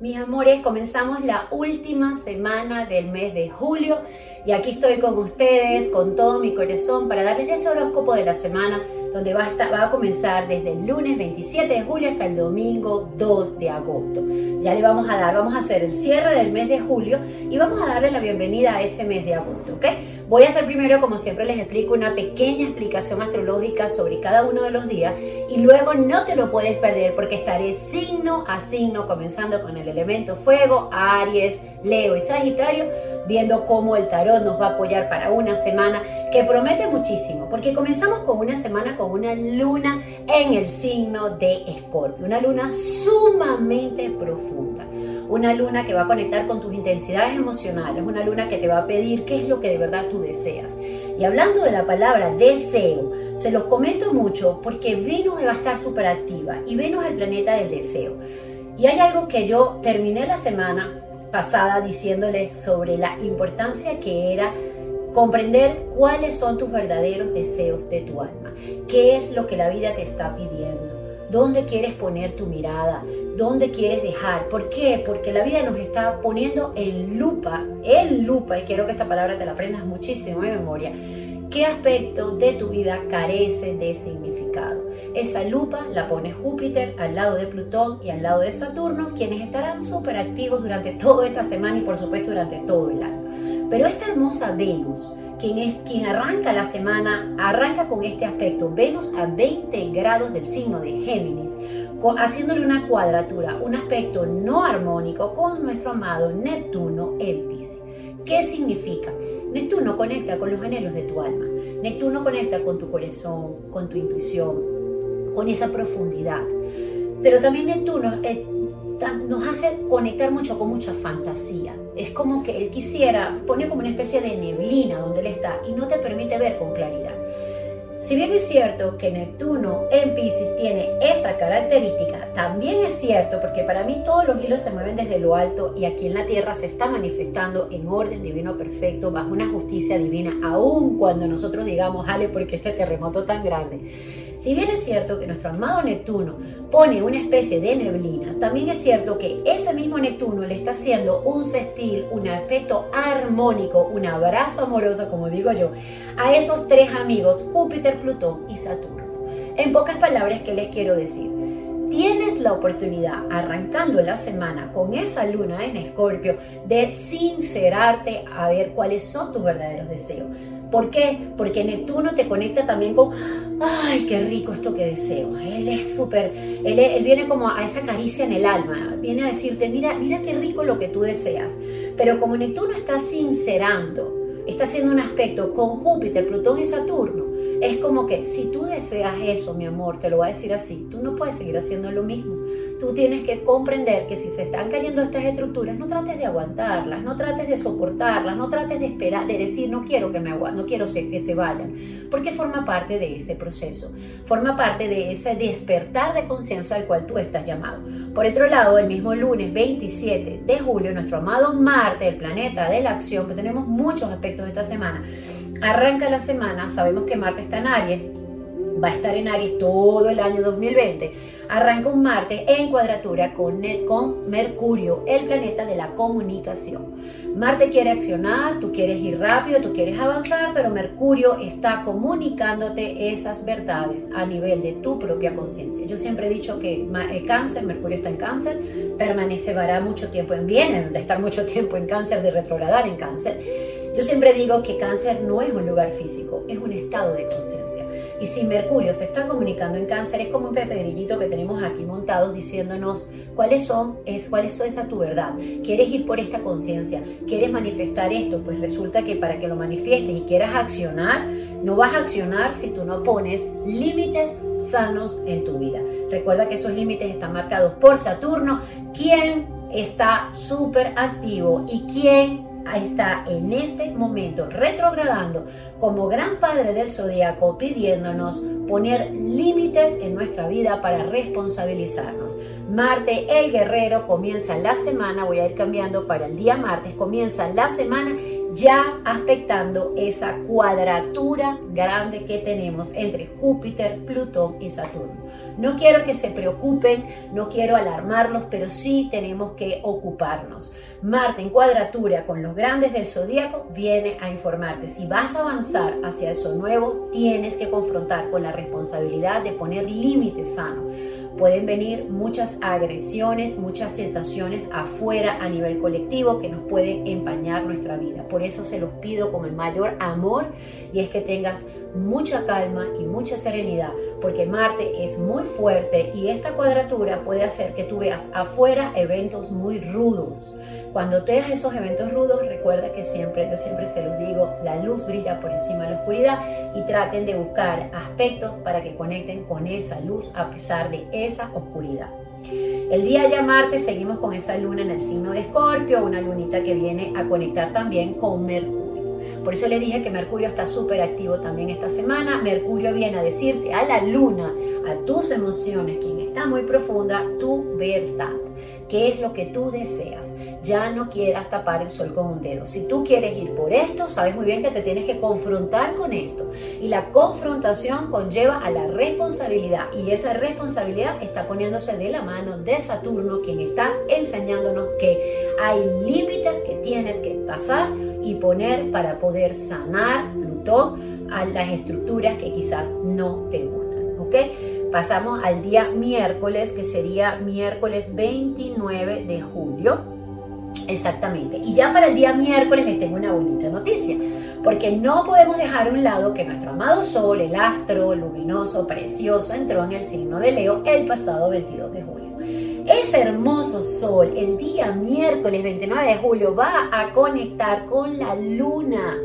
Mis amores, comenzamos la última semana del mes de julio y aquí estoy con ustedes con todo mi corazón para darles ese horóscopo de la semana donde va a, va a comenzar desde el lunes 27 de julio hasta el domingo 2 de agosto. Ya le vamos a dar, vamos a hacer el cierre del mes de julio y vamos a darle la bienvenida a ese mes de agosto, ¿ok? Voy a hacer primero, como siempre les explico, una pequeña explicación astrológica sobre cada uno de los días y luego no te lo puedes perder porque estaré signo a signo comenzando con el elemento fuego, Aries, Leo y Sagitario, viendo cómo el tarot nos va a apoyar para una semana que promete muchísimo, porque comenzamos con una semana con una luna en el signo de Escorpio, una luna sumamente profunda, una luna que va a conectar con tus intensidades emocionales, una luna que te va a pedir qué es lo que de verdad tú deseas. Y hablando de la palabra deseo, se los comento mucho porque Venus va a estar súper activa y Venus es el planeta del deseo. Y hay algo que yo terminé la semana pasada diciéndoles sobre la importancia que era comprender cuáles son tus verdaderos deseos de tu alma, qué es lo que la vida te está pidiendo, dónde quieres poner tu mirada, dónde quieres dejar. ¿Por qué? Porque la vida nos está poniendo en lupa, en lupa, y quiero que esta palabra te la aprendas muchísimo de memoria, qué aspecto de tu vida carece de significado. Esa lupa la pone Júpiter al lado de Plutón y al lado de Saturno, quienes estarán súper activos durante toda esta semana y por supuesto durante todo el año. Pero esta hermosa Venus, quien es quien arranca la semana, arranca con este aspecto, Venus a 20 grados del signo de Géminis, haciéndole una cuadratura, un aspecto no armónico con nuestro amado Neptuno en Pisces. ¿Qué significa? Neptuno conecta con los anhelos de tu alma. Neptuno conecta con tu corazón, con tu intuición, con esa profundidad. Pero también Neptuno eh, nos hace conectar mucho con mucha fantasía. Es como que él quisiera, pone como una especie de neblina donde él está y no te permite ver con claridad. Si bien es cierto que Neptuno en Pisces tiene esa característica, también es cierto porque para mí todos los hilos se mueven desde lo alto y aquí en la Tierra se está manifestando en orden divino perfecto, bajo una justicia divina, aun cuando nosotros digamos, Ale, porque este terremoto tan grande. Si bien es cierto que nuestro amado Neptuno pone una especie de neblina, también es cierto que ese mismo Neptuno le está haciendo un sextil, un aspecto armónico, un abrazo amoroso, como digo yo, a esos tres amigos, Júpiter, Plutón y Saturno. En pocas palabras, ¿qué les quiero decir? tienes la oportunidad, arrancando la semana con esa luna en Escorpio, de sincerarte a ver cuáles son tus verdaderos deseos. ¿Por qué? Porque Neptuno te conecta también con, ay, qué rico esto que deseo. Él es súper, él, él, viene como a esa caricia en el alma, viene a decirte, mira, mira qué rico lo que tú deseas. Pero como Neptuno está sincerando, está haciendo un aspecto con Júpiter, Plutón y Saturno, es como que si tú deseas eso, mi amor, te lo voy a decir así, tú no puedes seguir haciendo lo mismo. Tú tienes que comprender que si se están cayendo estas estructuras, no trates de aguantarlas, no trates de soportarlas, no trates de esperar, de decir no quiero que me no quiero que se vayan, porque forma parte de ese proceso, forma parte de ese despertar de conciencia al cual tú estás llamado. Por otro lado, el mismo lunes 27 de julio, nuestro amado Marte, el planeta de la acción, que tenemos muchos aspectos de esta semana, arranca la semana, sabemos que Marte está en Aries, va a estar en Aries todo el año 2020. Arranca un martes en cuadratura con, Mercurio, el planeta de la comunicación. Marte quiere accionar, tú quieres ir rápido, tú quieres avanzar, pero Mercurio está comunicándote esas verdades a nivel de tu propia conciencia. Yo siempre he dicho que eh, cáncer, Mercurio está en cáncer, permanece, vará mucho tiempo en bien, de estar mucho tiempo en cáncer, de retrogradar en cáncer yo siempre digo que cáncer no es un lugar físico, es un estado de conciencia. Y si Mercurio se está comunicando en cáncer, es como un pepe grillito que tenemos aquí montados diciéndonos cuáles son, es, cuál es esa tu verdad. ¿Quieres ir por esta conciencia? ¿Quieres manifestar esto? Pues resulta que para que lo manifiestes y quieras accionar, no vas a accionar si tú no pones límites sanos en tu vida. Recuerda que esos límites están marcados por Saturno, quien está súper activo y quien está en este momento retrogradando como gran padre del zodiaco pidiéndonos poner límites en nuestra vida para responsabilizarnos. Marte, el guerrero, comienza la semana, voy a ir cambiando para el día martes, comienza la semana ya aspectando esa cuadratura grande que tenemos entre Júpiter, Plutón y Saturno. No quiero que se preocupen, no quiero alarmarlos, pero sí tenemos que ocuparnos. Marte en cuadratura con los grandes del zodíaco viene a informarte. Si vas a avanzar hacia eso nuevo, tienes que confrontar con la responsabilidad de poner límites sanos pueden venir muchas agresiones, muchas situaciones afuera a nivel colectivo que nos pueden empañar nuestra vida. Por eso se los pido con el mayor amor y es que tengas mucha calma y mucha serenidad porque Marte es muy fuerte y esta cuadratura puede hacer que tú veas afuera eventos muy rudos. Cuando veas esos eventos rudos, recuerda que siempre, yo siempre se los digo, la luz brilla por encima de la oscuridad y traten de buscar aspectos para que conecten con esa luz a pesar de esa oscuridad. El día ya martes seguimos con esa luna en el signo de Escorpio, una lunita que viene a conectar también con Mercurio. Por eso les dije que Mercurio está súper activo también esta semana. Mercurio viene a decirte a la luna, a tus emociones, quien está muy profunda, tu verdad. ¿Qué es lo que tú deseas? Ya no quieras tapar el sol con un dedo. Si tú quieres ir por esto, sabes muy bien que te tienes que confrontar con esto. Y la confrontación conlleva a la responsabilidad. Y esa responsabilidad está poniéndose de la mano de Saturno, quien está enseñándonos que hay límites que tienes que pasar y poner para poder sanar Plutón a las estructuras que quizás no te gustan. ¿Ok? Pasamos al día miércoles, que sería miércoles 29 de julio. Exactamente. Y ya para el día miércoles les tengo una bonita noticia, porque no podemos dejar a un lado que nuestro amado Sol, el astro luminoso, precioso, entró en el signo de Leo el pasado 22 de julio. Ese hermoso sol, el día miércoles 29 de julio, va a conectar con la luna.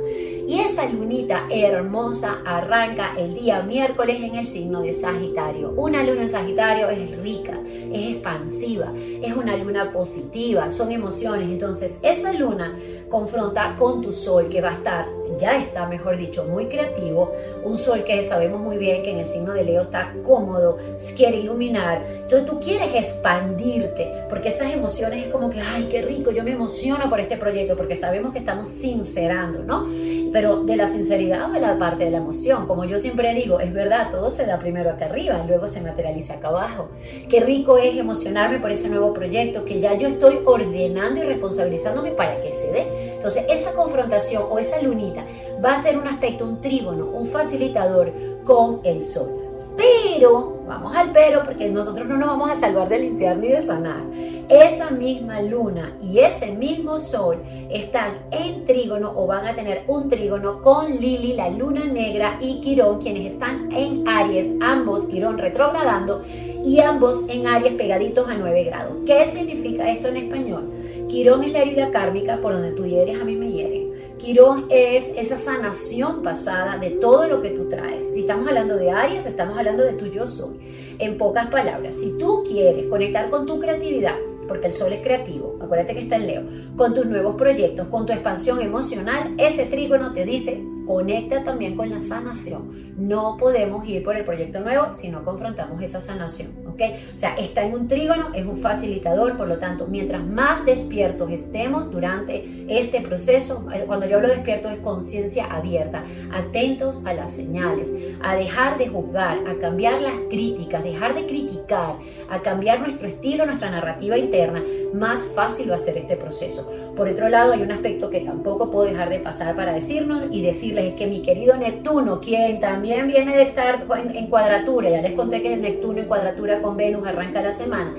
Y esa lunita hermosa arranca el día miércoles en el signo de Sagitario. Una luna en Sagitario es rica, es expansiva, es una luna positiva, son emociones. Entonces, esa luna confronta con tu sol que va a estar, ya está, mejor dicho, muy creativo. Un sol que sabemos muy bien que en el signo de Leo está cómodo, quiere iluminar. Entonces, tú quieres expandirte porque esas emociones es como que, ay, qué rico, yo me emociono por este proyecto porque sabemos que estamos sincerando, ¿no? pero de la sinceridad de la parte de la emoción. Como yo siempre digo, es verdad, todo se da primero acá arriba, luego se materializa acá abajo. Qué rico es emocionarme por ese nuevo proyecto que ya yo estoy ordenando y responsabilizándome para que se dé. Entonces, esa confrontación o esa lunita va a ser un aspecto, un trígono, un facilitador con el sol. Pero, vamos al pero, porque nosotros no nos vamos a salvar de limpiar ni de sanar. Esa misma luna y ese mismo sol están en trígono o van a tener un trígono con Lili, la luna negra, y Quirón, quienes están en Aries, ambos Quirón retrogradando y ambos en Aries pegaditos a 9 grados. ¿Qué significa esto en español? Quirón es la herida kármica por donde tú hieres, a mí me hieren. Quirón es esa sanación pasada de todo lo que tú traes. Si estamos hablando de Aries, estamos hablando de tu yo soy. En pocas palabras, si tú quieres conectar con tu creatividad, porque el sol es creativo, acuérdate que está en Leo, con tus nuevos proyectos, con tu expansión emocional, ese trígono te dice, conecta también con la sanación. No podemos ir por el proyecto nuevo si no confrontamos esa sanación, ¿ok? O sea, está en un trígono, es un facilitador, por lo tanto, mientras más despiertos estemos durante este proceso, eh, cuando yo hablo despiertos es conciencia abierta, atentos a las señales, a dejar de juzgar, a cambiar las críticas, dejar de criticar, a cambiar nuestro estilo, nuestra narrativa interna, más fácil va a ser este proceso. Por otro lado, hay un aspecto que tampoco puedo dejar de pasar para decirnos y es que mi querido Neptuno, quien también viene de estar en, cuadratura, ya les conté que Neptuno en cuadratura con Venus arranca la semana,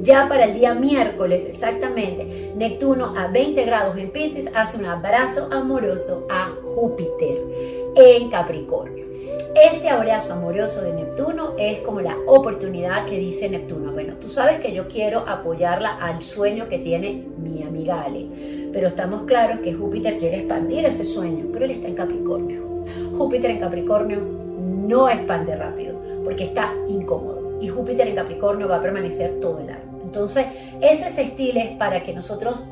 ya para el día miércoles exactamente, Neptuno a 20 grados en Pisces hace un abrazo amoroso a Júpiter en Capricornio. Este abrazo amoroso de Neptuno es como la oportunidad que dice Neptuno. Bueno, tú sabes que yo quiero apoyarla al sueño que tiene mi amiga Ale, pero estamos claros que Júpiter quiere expandir ese sueño, pero él está en Capricornio. Júpiter en Capricornio no expande rápido porque está incómodo y Júpiter en Capricornio va a permanecer todo el año. Entonces, ese estilo es para que nosotros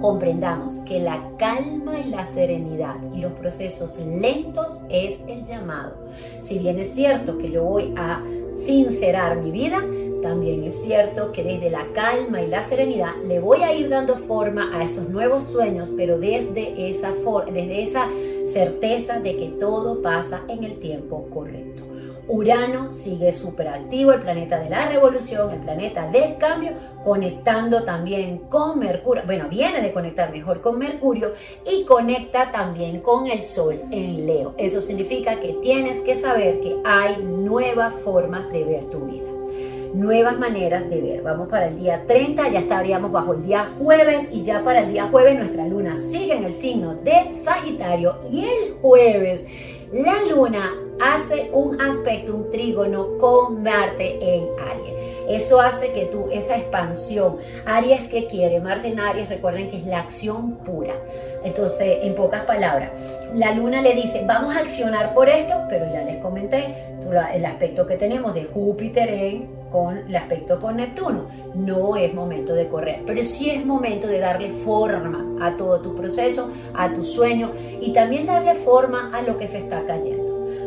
comprendamos que la calma y la serenidad y los procesos lentos es el llamado. Si bien es cierto que yo voy a sincerar mi vida, también es cierto que desde la calma y la serenidad le voy a ir dando forma a esos nuevos sueños, pero desde esa, desde esa certeza de que todo pasa en el tiempo correcto. Urano sigue súper activo, el planeta de la revolución, el planeta del cambio, conectando también con Mercurio, bueno, viene de conectar mejor con Mercurio y conecta también con el Sol en Leo. Eso significa que tienes que saber que hay nuevas formas de ver tu vida nuevas maneras de ver. Vamos para el día 30, ya estaríamos bajo el día jueves y ya para el día jueves nuestra luna sigue en el signo de Sagitario y el jueves la luna hace un aspecto, un trígono con Marte en Aries. Eso hace que tú, esa expansión, Aries que quiere, Marte en Aries, recuerden que es la acción pura. Entonces, en pocas palabras, la luna le dice, vamos a accionar por esto, pero ya les comenté el aspecto que tenemos de Júpiter en, con el aspecto con Neptuno. No es momento de correr, pero sí es momento de darle forma a todo tu proceso, a tu sueño y también darle forma a lo que se está cayendo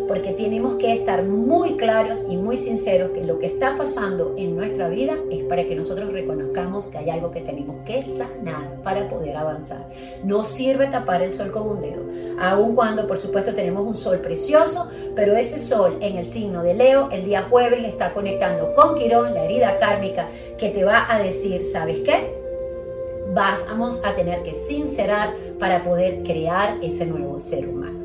porque tenemos que estar muy claros y muy sinceros que lo que está pasando en nuestra vida es para que nosotros reconozcamos que hay algo que tenemos que sanar para poder avanzar. No sirve tapar el sol con un dedo, aun cuando por supuesto tenemos un sol precioso, pero ese sol en el signo de Leo el día jueves está conectando con Quirón, la herida kármica, que te va a decir, ¿sabes qué? Vamos a tener que sincerar para poder crear ese nuevo ser humano.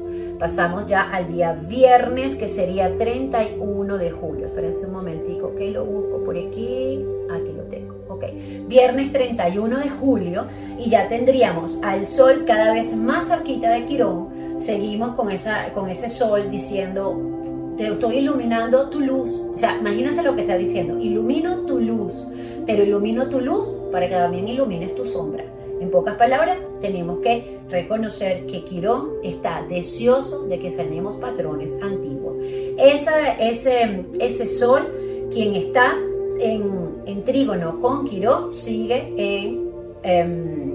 Pasamos ya al día viernes, que sería 31 de julio. Espérense un momentico que lo busco por aquí. Aquí lo tengo. Ok. Viernes 31 de julio y ya tendríamos al sol cada vez más cerquita de Quirón. Seguimos con, esa, con ese sol diciendo, te estoy iluminando tu luz. O sea, imagínense lo que está diciendo. Ilumino tu luz, pero ilumino tu luz para que también ilumines tu sombra. En pocas palabras, tenemos que reconocer que Quirón está deseoso de que sanemos patrones antiguos. ese, sol, quien está en, trígono con Quirón, sigue em,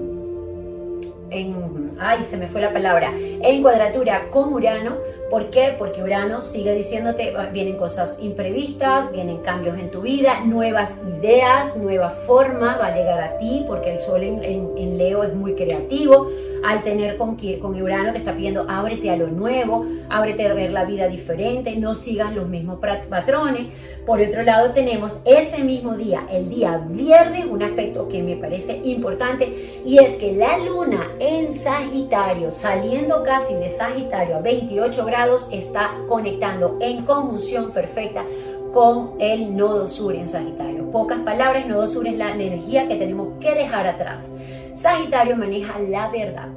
en, ay, se me fue la palabra, en cuadratura con Urano. ¿Por qué? Porque Urano sigue diciéndote, vienen cosas imprevistas, vienen cambios en tu vida, nuevas ideas, nueva forma va a llegar a ti, porque el Sol en, en Leo es muy creativo al tener con, con Urano te está pidiendo ábrete a lo nuevo, ábrete a ver la vida diferente, no sigas los mismos patrones. Por otro lado tenemos ese mismo día, el día viernes, un aspecto que me parece importante y es que la luna en Sagitario, saliendo casi de Sagitario a 28 grados, está conectando en conjunción perfecta con el nodo sur en Sagitario. Pocas palabras, nodo sur es la energía que tenemos que dejar atrás. Sagitario maneja la verdad.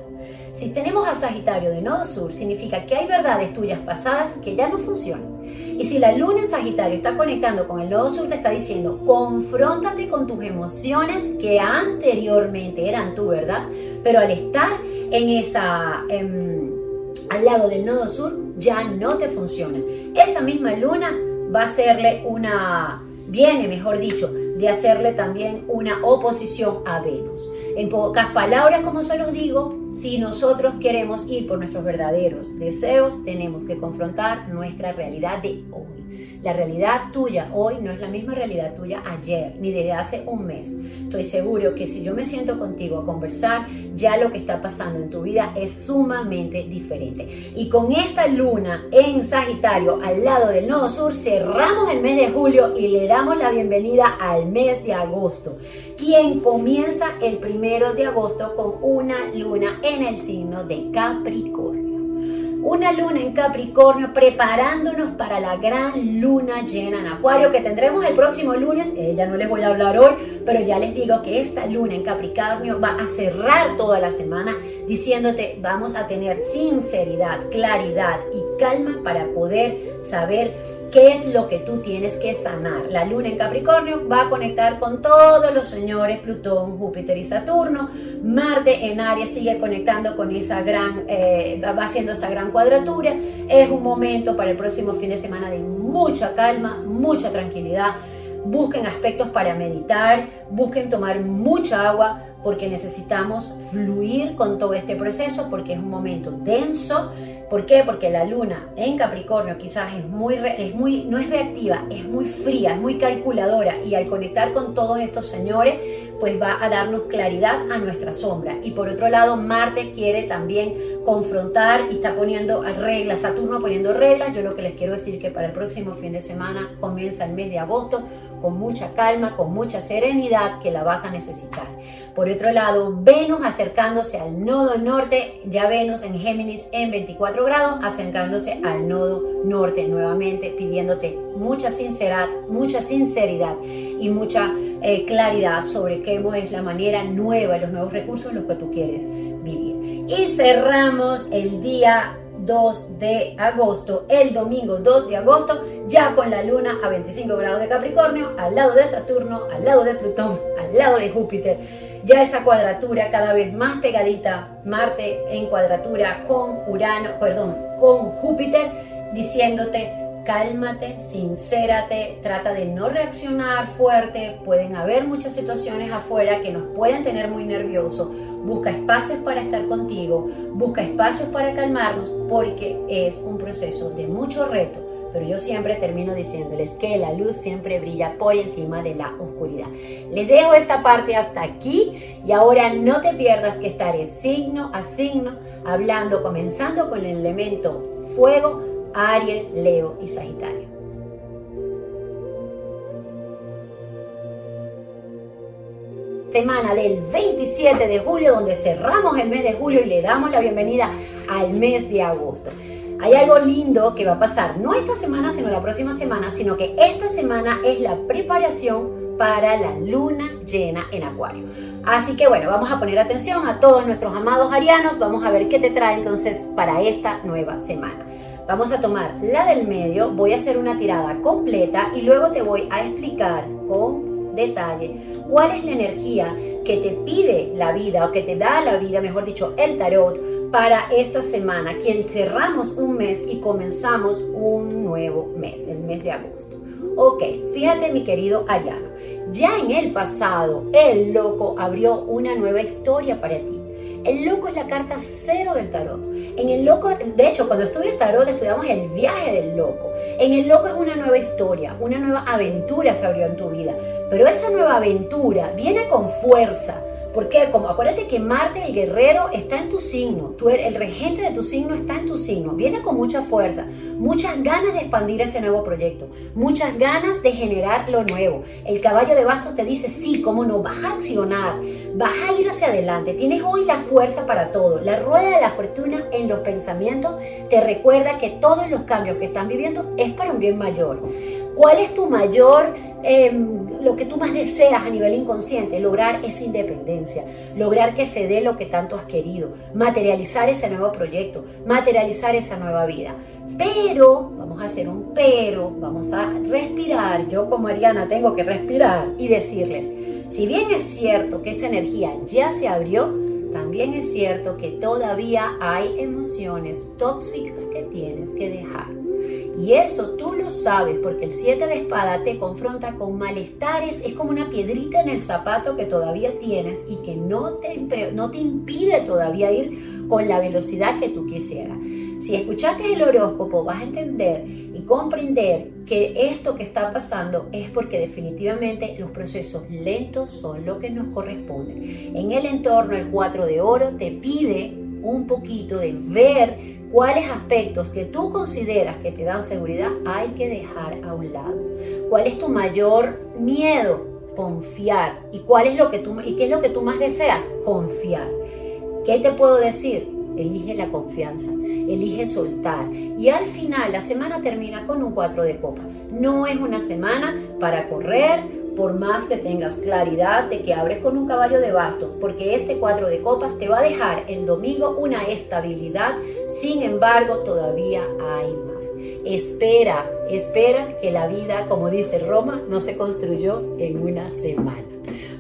Si tenemos a Sagitario de nodo sur, significa que hay verdades tuyas pasadas que ya no funcionan. Y si la luna en Sagitario está conectando con el nodo sur, te está diciendo, confróntate con tus emociones que anteriormente eran tu verdad, pero al estar en esa, em, al lado del nodo sur, ya no te funciona. Esa misma luna va a hacerle una, viene mejor dicho, de hacerle también una oposición a Venus. En pocas palabras, como se los digo, si nosotros queremos ir por nuestros verdaderos deseos, tenemos que confrontar nuestra realidad de hoy. La realidad tuya hoy no es la misma realidad tuya ayer, ni desde hace un mes. Estoy seguro que si yo me siento contigo a conversar, ya lo que está pasando en tu vida es sumamente diferente. Y con esta luna en Sagitario al lado del nodo sur, cerramos el mes de julio y le damos la bienvenida al mes de agosto, quien comienza el primero de agosto con una luna en el signo de Capricornio una luna en Capricornio preparándonos para la gran luna llena en Acuario que tendremos el próximo lunes. Ella no les voy a hablar hoy, pero ya les digo que esta luna en Capricornio va a cerrar toda la semana diciéndote vamos a tener sinceridad, claridad y calma para poder saber qué es lo que tú tienes que sanar. La luna en Capricornio va a conectar con todos los señores Plutón, Júpiter y Saturno. Marte en Aries sigue conectando con esa gran, eh, va haciendo esa gran cuadratura. Es un momento para el próximo fin de semana de mucha calma, mucha tranquilidad. Busquen aspectos para meditar, busquen tomar mucha agua, porque necesitamos fluir con todo este proceso, porque es un momento denso. ¿Por qué? Porque la luna en Capricornio quizás es muy, es muy, no es reactiva, es muy fría, es muy calculadora y al conectar con todos estos señores, pues va a darnos claridad a nuestra sombra. Y por otro lado, Marte quiere también confrontar y está poniendo reglas, Saturno poniendo reglas. Yo lo que les quiero decir que para el próximo fin de semana comienza el mes de agosto con mucha calma, con mucha serenidad que la vas a necesitar. Por otro lado, Venus acercándose al nodo norte, ya Venus en Géminis en 24 grados, acercándose al nodo norte nuevamente, pidiéndote mucha sinceridad, mucha sinceridad y mucha eh, claridad sobre qué es la manera nueva, los nuevos recursos los que tú quieres vivir. Y cerramos el día 2 de agosto, el domingo 2 de agosto, ya con la luna a 25 grados de Capricornio, al lado de Saturno, al lado de Plutón, al lado de Júpiter. Ya esa cuadratura cada vez más pegadita, Marte en cuadratura con Urano, perdón, con Júpiter, diciéndote cálmate, sincérate, trata de no reaccionar fuerte, pueden haber muchas situaciones afuera que nos pueden tener muy nerviosos, busca espacios para estar contigo, busca espacios para calmarnos porque es un proceso de mucho reto, pero yo siempre termino diciéndoles que la luz siempre brilla por encima de la oscuridad. Les dejo esta parte hasta aquí y ahora no te pierdas que estaré signo a signo hablando, comenzando con el elemento fuego, Aries, Leo y Sagitario. Semana del 27 de julio, donde cerramos el mes de julio y le damos la bienvenida al mes de agosto. Hay algo lindo que va a pasar, no esta semana, sino la próxima semana, sino que esta semana es la preparación para la luna llena en Acuario. Así que bueno, vamos a poner atención a todos nuestros amados arianos, vamos a ver qué te trae entonces para esta nueva semana. Vamos a tomar la del medio, voy a hacer una tirada completa y luego te voy a explicar con detalle cuál es la energía que te pide la vida o que te da la vida, mejor dicho, el tarot para esta semana, quien cerramos un mes y comenzamos un nuevo mes, el mes de agosto. Ok, fíjate mi querido Ariano, ya en el pasado el loco abrió una nueva historia para ti el loco es la carta cero del tarot. En el loco, de hecho, cuando estudias tarot estudiamos el viaje del loco. En el loco es una nueva historia, una nueva aventura se abrió en tu vida. Pero esa nueva aventura viene con fuerza porque como acuérdate que Marte el guerrero está en tu signo, tú eres, el regente de tu signo está en tu signo, viene con mucha fuerza, muchas ganas de expandir ese nuevo proyecto, muchas ganas de generar lo nuevo. El caballo de bastos te dice, sí, cómo no, vas a accionar, vas a ir hacia adelante, tienes hoy la fuerza para todo. La rueda de la fortuna en los pensamientos te recuerda que todos los cambios que están viviendo es para un bien mayor. ¿Cuál es tu mayor, em, lo que tú más deseas a nivel inconsciente? Lograr esa independencia, lograr que se dé lo que tanto has querido, materializar ese nuevo proyecto, materializar esa nueva vida. Pero, vamos a hacer un pero, vamos a respirar. Yo como Ariana tengo que respirar y decirles, si bien es cierto que esa energía ya se abrió, también es cierto que todavía hay emociones tóxicas que tienes que dejar. Y eso tú lo sabes porque el 7 de espada te confronta con malestares, es como una piedrita en el zapato que todavía tienes y que no te, no te impide todavía ir con la velocidad que tú quisieras. Si escuchaste el horóscopo vas a entender y comprender que esto que está pasando es porque definitivamente los procesos lentos son lo que nos corresponde. En el entorno el 4 de oro te pide un poquito de ver cuáles aspectos que tú consideras que te dan seguridad hay que dejar a un lado. ¿Cuál es tu mayor miedo? Confiar. ¿Y cuál es lo que tú y qué es lo que tú más deseas? Confiar. ¿Qué te puedo decir? Elige la confianza, elige soltar. Y al final la semana termina con un 4 de copa. No es una semana para correr, por más que tengas claridad de que abres con un caballo de bastos, porque este cuatro de copas te va a dejar el domingo una estabilidad, sin embargo todavía hay más. Espera, espera que la vida, como dice Roma, no se construyó en una semana.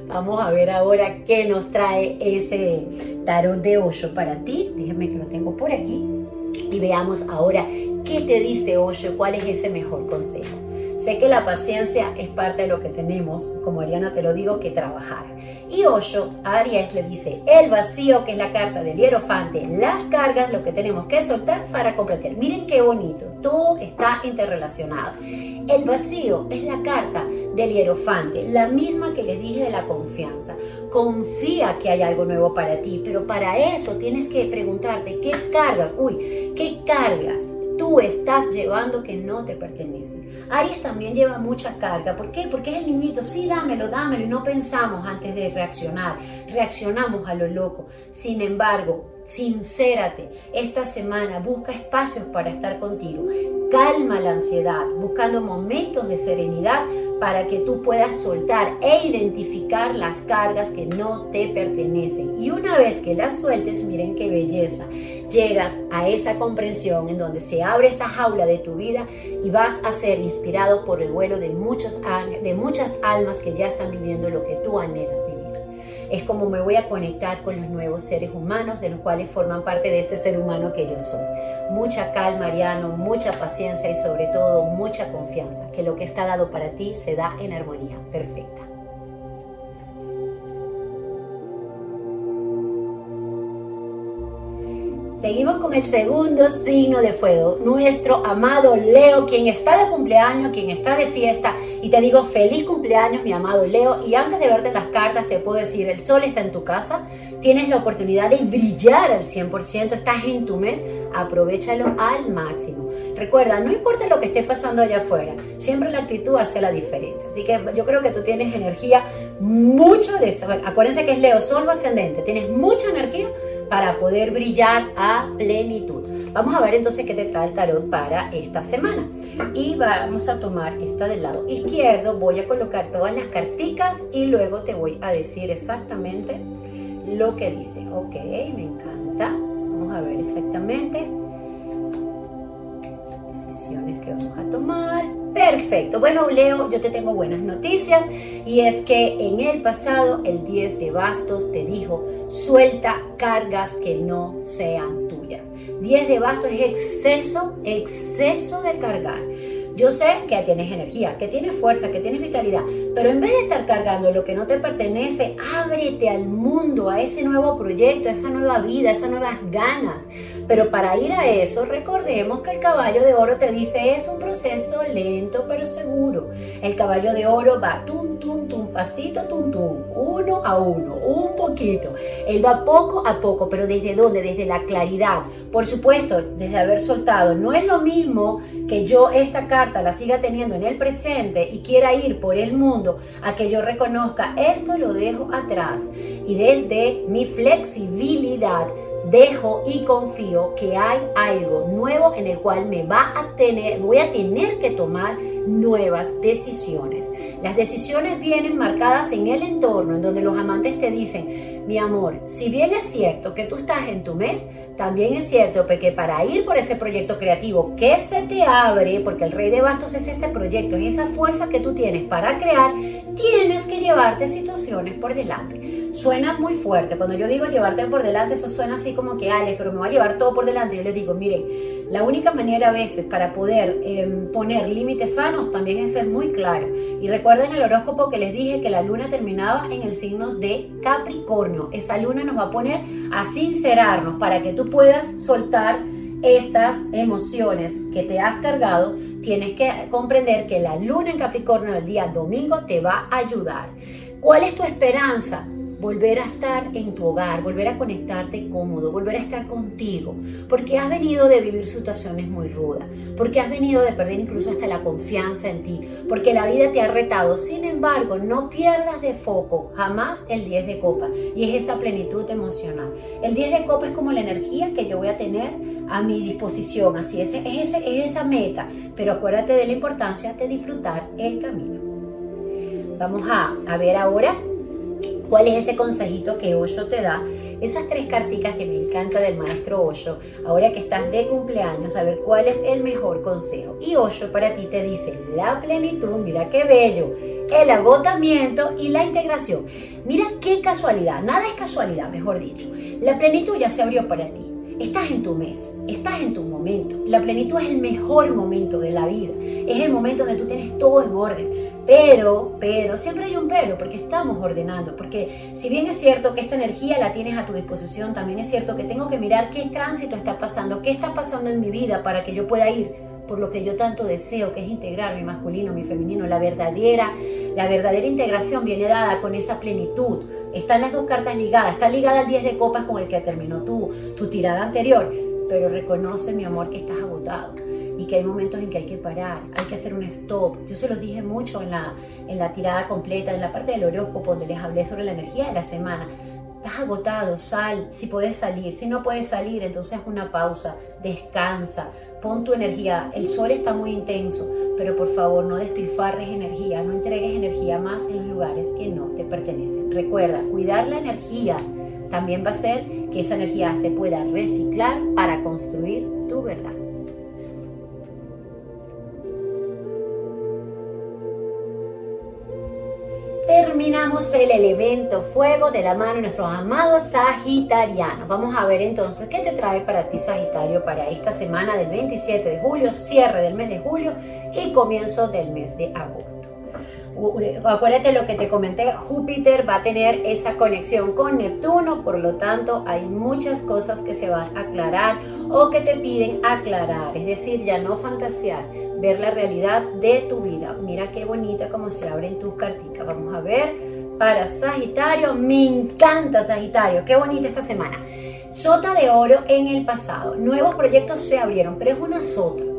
Vamos a ver ahora qué nos trae ese tarot de Osho para ti. Déjame que lo tengo por aquí. Y veamos ahora qué te dice Osho, cuál es ese mejor consejo. Sé que la paciencia es parte de lo que tenemos, como Ariana te lo digo, que trabajar. Y Osho, a Aries le dice, el vacío, que es la carta del hierofante, las cargas, lo que tenemos que soltar para comprender. Miren qué bonito, todo está interrelacionado. El vacío es la carta del hierofante, la misma que le dije de la confianza. Confía que hay algo nuevo para ti, pero para eso tienes que preguntarte qué cargas, uy, qué cargas tú estás llevando que no te pertenecen. Aries también lleva mucha carga. ¿Por qué? Porque es el niñito. Sí, dámelo, dámelo. Y no pensamos antes de reaccionar. Reaccionamos a lo loco. Sin embargo, Sincérate, esta semana busca espacios para estar contigo. Calma la ansiedad, buscando momentos de serenidad para que tú puedas soltar e identificar las cargas que no te pertenecen. Y una vez que las sueltes, miren qué belleza, llegas a esa comprensión en donde se abre esa jaula de tu vida y vas a ser inspirado por el vuelo de, muchos, de muchas almas que ya están viviendo lo que tú anhelas es como me voy a conectar con los nuevos seres humanos de los cuales forman parte de ese ser humano que yo soy. Mucha calma, Mariano, mucha paciencia y sobre todo mucha confianza, que lo que está dado para ti se da en armonía perfecta. Seguimos con el segundo signo de fuego, nuestro amado Leo, quien está de cumpleaños, quien está de fiesta. Y te digo feliz cumpleaños, mi amado Leo. Y antes de verte las cartas, te puedo decir, el sol está en tu casa, tienes la oportunidad de brillar al 100%, estás en tu mes, aprovechalo al máximo. Recuerda, no importa lo que esté pasando allá afuera, siempre la actitud hace la diferencia. Así que yo creo que tú tienes energía, mucho de eso. Acuérdense que es Leo, sol ascendente, tienes mucha energía para poder brillar a plenitud. Vamos a ver entonces qué te trae el tarot para esta semana. Y vamos a tomar esta del lado izquierdo, voy a colocar todas las carticas y luego te voy a decir exactamente lo que dice. Ok, me encanta. Vamos a ver exactamente que vamos a tomar. Perfecto. Bueno, Leo, yo te tengo buenas noticias y es que en el pasado el 10 de bastos te dijo, suelta cargas que no sean tuyas. 10 de bastos es exceso, exceso de cargar. Yo sé que tienes energía, que tienes fuerza, que tienes vitalidad, pero en vez de estar cargando lo que no te pertenece, ábrete al mundo, a ese nuevo proyecto, a esa nueva vida, a esas nuevas ganas. Pero para ir a eso, recordemos que el caballo de oro te dice es un proceso lento pero seguro. El caballo de oro va tum, tum, tum, pasito, tum, tum, uno a uno, poquito. Él va poco a poco, pero ¿desde dónde? Desde la claridad. Por supuesto, desde haber soltado. No es lo mismo que yo esta carta la siga teniendo en el presente y quiera ir por el mundo a que yo reconozca esto lo dejo atrás y desde mi flexibilidad dejo y confío que hay algo nuevo en el cual me va a tener, voy a tener que tomar nuevas decisiones. Las decisiones vienen marcadas en el entorno en donde los amantes te dicen, mi amor, si bien es cierto que tú estás en tu mes, también es cierto que para ir por ese proyecto creativo que se te abre, porque el rey de bastos es ese proyecto, es esa fuerza que tú tienes para crear, tienes que llevarte situaciones por delante. Suena muy fuerte, cuando yo digo llevarte por delante, eso suena así como que, Ale, pero me va a llevar todo por delante. Yo les digo, miren, la única manera a veces para poder em, poner límites sanos también es ser muy claro. Y recuerden el horóscopo que les dije que la luna terminaba en el signo de Capricornio. Esa luna nos va a poner a sincerarnos para que tú puedas soltar estas emociones que te has cargado, tienes que comprender que la luna en Capricornio del día domingo te va a ayudar. ¿Cuál es tu esperanza? Volver a estar en tu hogar, volver a conectarte cómodo, volver a estar contigo, porque has venido de vivir situaciones muy rudas, porque has venido de perder incluso hasta la confianza en ti, porque la vida te ha retado. Sin embargo, no pierdas de foco jamás el 10 de copa y es esa plenitud emocional. El 10 de copa es como la energía que yo voy a tener a mi disposición, así es, es, es esa meta, pero acuérdate de la importancia de disfrutar el camino. Vamos a, a ver ahora ¿Cuál es ese consejito que Osho te da? Esas tres carticas que me encanta del maestro Osho, ahora que estás de cumpleaños, a ver cuál es el mejor consejo. Y Osho para ti te dice la plenitud, mira qué bello, el agotamiento y la integración. Mira qué casualidad, nada es casualidad, mejor dicho. La plenitud ya se abrió para ti. Estás en tu mes, estás en tu momento. La plenitud es el mejor momento de la vida. Es el momento donde tú tienes todo en orden. Pero, pero, siempre hay un pero, porque estamos ordenando. Porque si bien es cierto que esta energía la tienes a tu disposición, también es cierto que tengo que mirar qué tránsito está pasando, qué está pasando en mi vida para que yo pueda ir por lo que yo tanto deseo, que es integrar mi masculino, mi femenino. La verdadera, la verdadera integración viene dada con esa plenitud están las dos cartas ligadas. Está ligada al 10 de copas con el que terminó tu, tu tirada anterior. Pero reconoce, mi amor, que estás agotado y que hay momentos en que hay que parar, hay que hacer un stop. Yo se los dije mucho en la, en la tirada completa, en la parte del horóscopo donde les hablé sobre la energía de la semana. Estás agotado, sal, si puedes salir. Si no puedes salir, entonces una pausa, descansa, pon tu energía. El sol está muy intenso, pero por favor no despilfarres energía, no entregues energía más en lugares que no te pertenecen. Recuerda, cuidar la energía también va a hacer que esa energía se pueda reciclar para construir tu verdad. Terminamos el elemento fuego de la mano de nuestros amados sagitarianos. Vamos a ver entonces qué te trae para ti Sagitario para esta semana del 27 de julio, cierre del mes de julio y comienzo del mes de agosto. Acuérdate lo que te comenté, Júpiter va a tener esa conexión con Neptuno, por lo tanto hay muchas cosas que se van a aclarar o que te piden aclarar, es decir, ya no fantasear, ver la realidad de tu vida. Mira qué bonita como se abren tus carticas. Vamos a ver para Sagitario, me encanta Sagitario, qué bonita esta semana. Sota de oro en el pasado, nuevos proyectos se abrieron, pero es una sota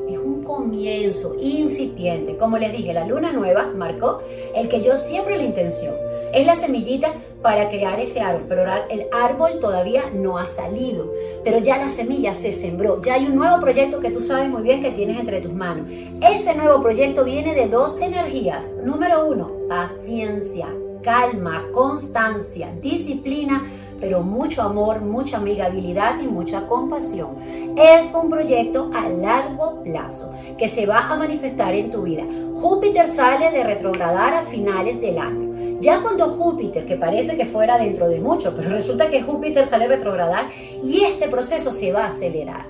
comienzo incipiente. Como les dije, la luna nueva marcó el que yo siempre la intención. Es la semillita para crear ese árbol, pero el árbol todavía no ha salido, pero ya la semilla se sembró, ya hay un nuevo proyecto que tú sabes muy bien que tienes entre tus manos. Ese nuevo proyecto viene de dos energías. Número uno, paciencia, calma, constancia, disciplina pero mucho amor, mucha amigabilidad y mucha compasión. Es un proyecto a largo plazo que se va a manifestar en tu vida. Júpiter sale de retrogradar a finales del año. Ya cuando Júpiter, que parece que fuera dentro de mucho, pero resulta que Júpiter sale a retrogradar y este proceso se va a acelerar.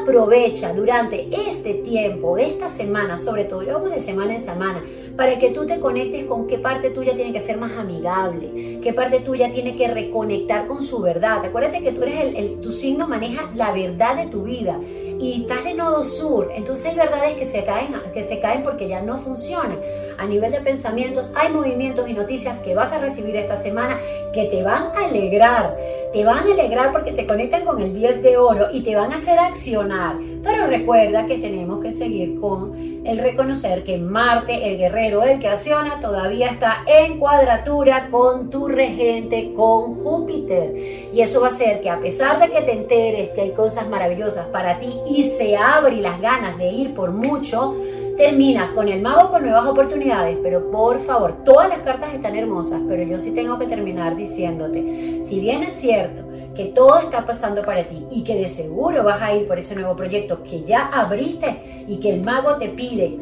Aprovecha durante este tiempo, esta semana, sobre todo, vamos de semana en semana, para que tú te conectes con qué parte tuya tiene que ser más amigable, qué parte tuya tiene que reconectar con su verdad. Acuérdate que tú eres el, tu signo maneja la verdad de tu vida y estás de nodo sur, entonces hay verdades que se caen, que se caen porque ya no funcionan. A nivel de pensamientos hay movimientos y noticias que vas a recibir esta semana que te van a alegrar, te van a alegrar porque te conectan con el 10 de oro y te van a hacer accionar. Pero recuerda que tenemos que seguir con el reconocer que Marte, el guerrero, el que acciona, todavía está en cuadratura con tu regente, con Júpiter. Y eso va a hacer que a pesar de que te enteres que hay cosas maravillosas para ti y se abren las ganas de ir por mucho, terminas con el mago con nuevas oportunidades, pero por favor, todas las cartas están hermosas, pero yo sí tengo que terminar diciéndote, si bien es cierto que todo está pasando para ti y que de seguro vas a ir por ese nuevo proyecto que ya abriste y que el mago te pide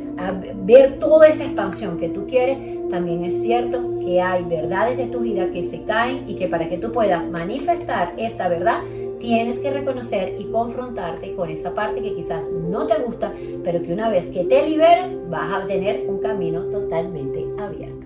ver toda esa expansión que tú quieres, también es cierto que hay verdades de tu vida que se caen y que para que tú puedas manifestar esta verdad, tienes que reconocer y confrontarte con esa parte que quizás no te gusta, pero que una vez que te liberes vas a tener un camino totalmente abierto.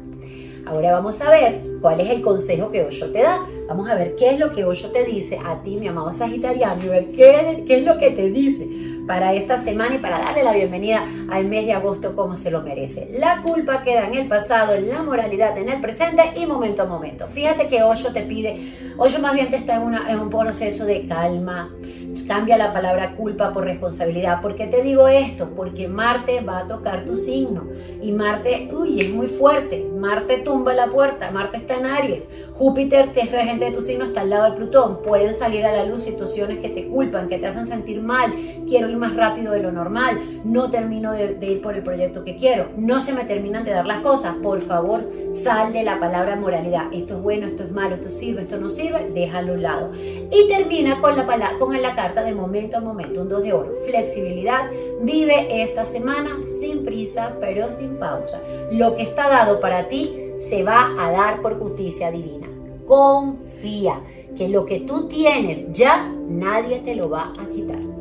Ahora vamos a ver cuál es el consejo que Osho te da. Vamos a ver qué es lo que Osho te dice a ti, mi amado Sagitariano, y ver qué, qué es lo que te dice para esta semana y para darle la bienvenida al mes de agosto como se lo merece. La culpa queda en el pasado, la moralidad en el presente y momento a momento. Fíjate que Osho te pide, Osho más bien te está en, una, en un proceso de calma, Cambia la palabra culpa por responsabilidad. ¿Por qué te digo esto? Porque Marte va a tocar tu signo. Y Marte, uy, es muy fuerte. Marte tumba la puerta. Marte está en Aries. Júpiter, que es regente de tu signo, está al lado de Plutón. Pueden salir a la luz situaciones que te culpan, que te hacen sentir mal. Quiero ir más rápido de lo normal. No termino de, ir por el proyecto que quiero. No se me terminan de dar las cosas. Por favor, sal de la palabra moralidad. Esto es bueno, esto es malo, esto sirve, esto no sirve. Déjalo a un lado. Y termina con la, con la carta de momento a momento, un 2 de oro. Flexibilidad, vive esta semana sin prisa, pero sin pausa. Lo que está dado para ti se va a dar por justicia divina. confía que lo que tú tienes ya nadie te lo va a quitar.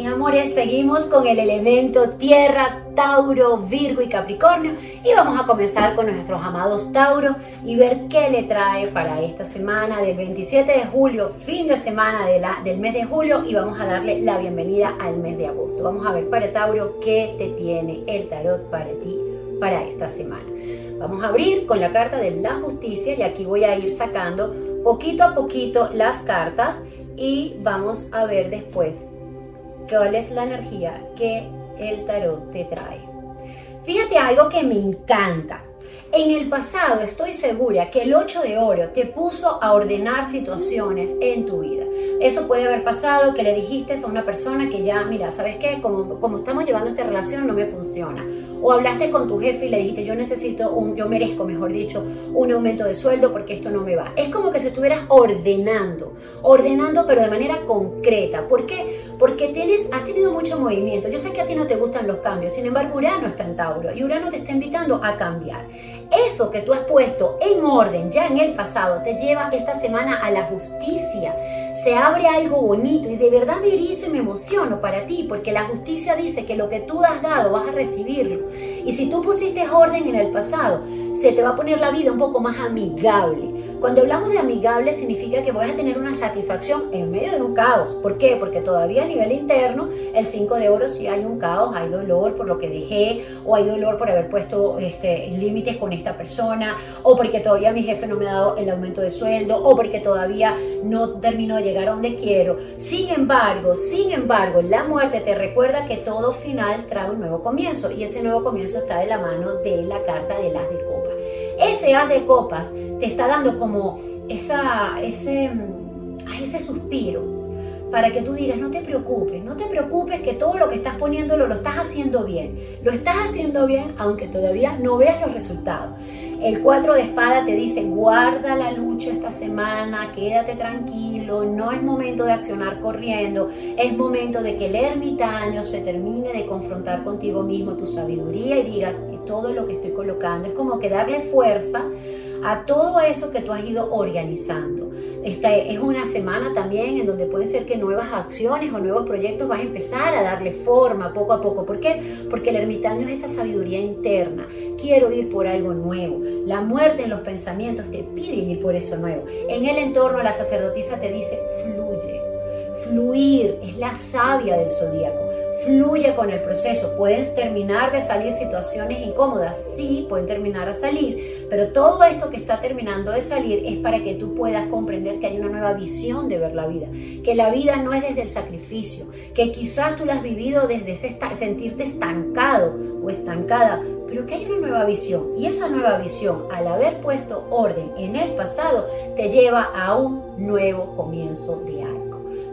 Mis amores, seguimos con el elemento tierra, Tauro, Virgo y Capricornio y vamos a comenzar con nuestros amados Tauro y ver qué le trae para esta semana del 27 de julio, fin de semana del mes de julio y vamos a darle la bienvenida al mes de agosto. Vamos a ver para Tauro qué te tiene el tarot para ti para esta semana. Vamos a abrir con la carta de la justicia y aquí voy a ir sacando poquito a poquito las cartas y vamos a ver después cuál es la energía que el tarot te trae. Fíjate algo que me encanta. En el pasado estoy segura que el 8 de oro te puso a ordenar situaciones en tu vida. Eso puede haber pasado que le dijiste a una persona que ya, mira, ¿sabes qué? Como, como estamos llevando esta relación no me funciona. O hablaste con tu jefe y le dijiste, yo necesito, un, yo merezco, mejor dicho, un aumento de sueldo porque esto no me va. Es como que si estuvieras ordenando, ordenando pero de manera concreta. ¿Por qué? Porque tienes, has tenido mucho movimiento. Yo sé que a ti no te gustan los cambios, sin embargo Urano está en Tauro y Urano te está invitando a cambiar. Eso que tú has puesto en orden ya en el pasado te lleva esta semana a la justicia. Se abre algo bonito y de verdad me erizo y me emociono para ti porque la justicia dice que lo que tú has dado vas a recibirlo. Y si tú pusiste orden en el pasado, se te va a poner la vida un poco más amigable. Cuando hablamos de amigable significa que vas a tener una satisfacción en medio de un caos. ¿Por qué? Porque todavía nivel interno, el 5 de oro si hay un caos, hay dolor por lo que dejé o hay dolor por haber puesto este, límites con esta persona o porque todavía mi jefe no me ha dado el aumento de sueldo o porque todavía no termino de llegar a donde quiero. Sin embargo, sin embargo, la muerte te recuerda que todo final trae un nuevo comienzo y ese nuevo comienzo está de la mano de la carta de las de copas. Ese as de copas te está dando como esa, ese, ese suspiro para que tú digas, no te preocupes, no te preocupes que todo lo que estás poniéndolo lo estás haciendo bien. Lo estás haciendo bien aunque todavía no veas los resultados. El 4 de espada te dice, guarda la lucha esta semana, quédate tranquilo, no es momento de accionar corriendo, es momento de que el ermitaño se termine de confrontar contigo mismo tu sabiduría y digas, todo lo que estoy colocando, es como que darle fuerza a todo eso que tú has ido organizando. Esta es una semana también en donde puede ser que nuevas acciones o nuevos proyectos vas a empezar a darle forma poco a poco. ¿Por qué? Porque el ermitaño es esa sabiduría interna. Quiero ir por algo nuevo. La muerte en los pensamientos te pide ir por eso nuevo. En el entorno la sacerdotisa te dice, fluye. Fluir es la sabia del zodíaco fluye con el proceso. Pueden terminar de salir situaciones incómodas, sí, pueden terminar a salir, pero todo esto que está terminando de salir es para que tú puedas comprender que hay una nueva visión de ver la vida, que la vida no es desde el sacrificio, que quizás tú la has vivido desde ese sentirte estancado o estancada, pero que hay una nueva visión y esa nueva visión al haber puesto orden en el pasado te lleva a un nuevo comienzo de año.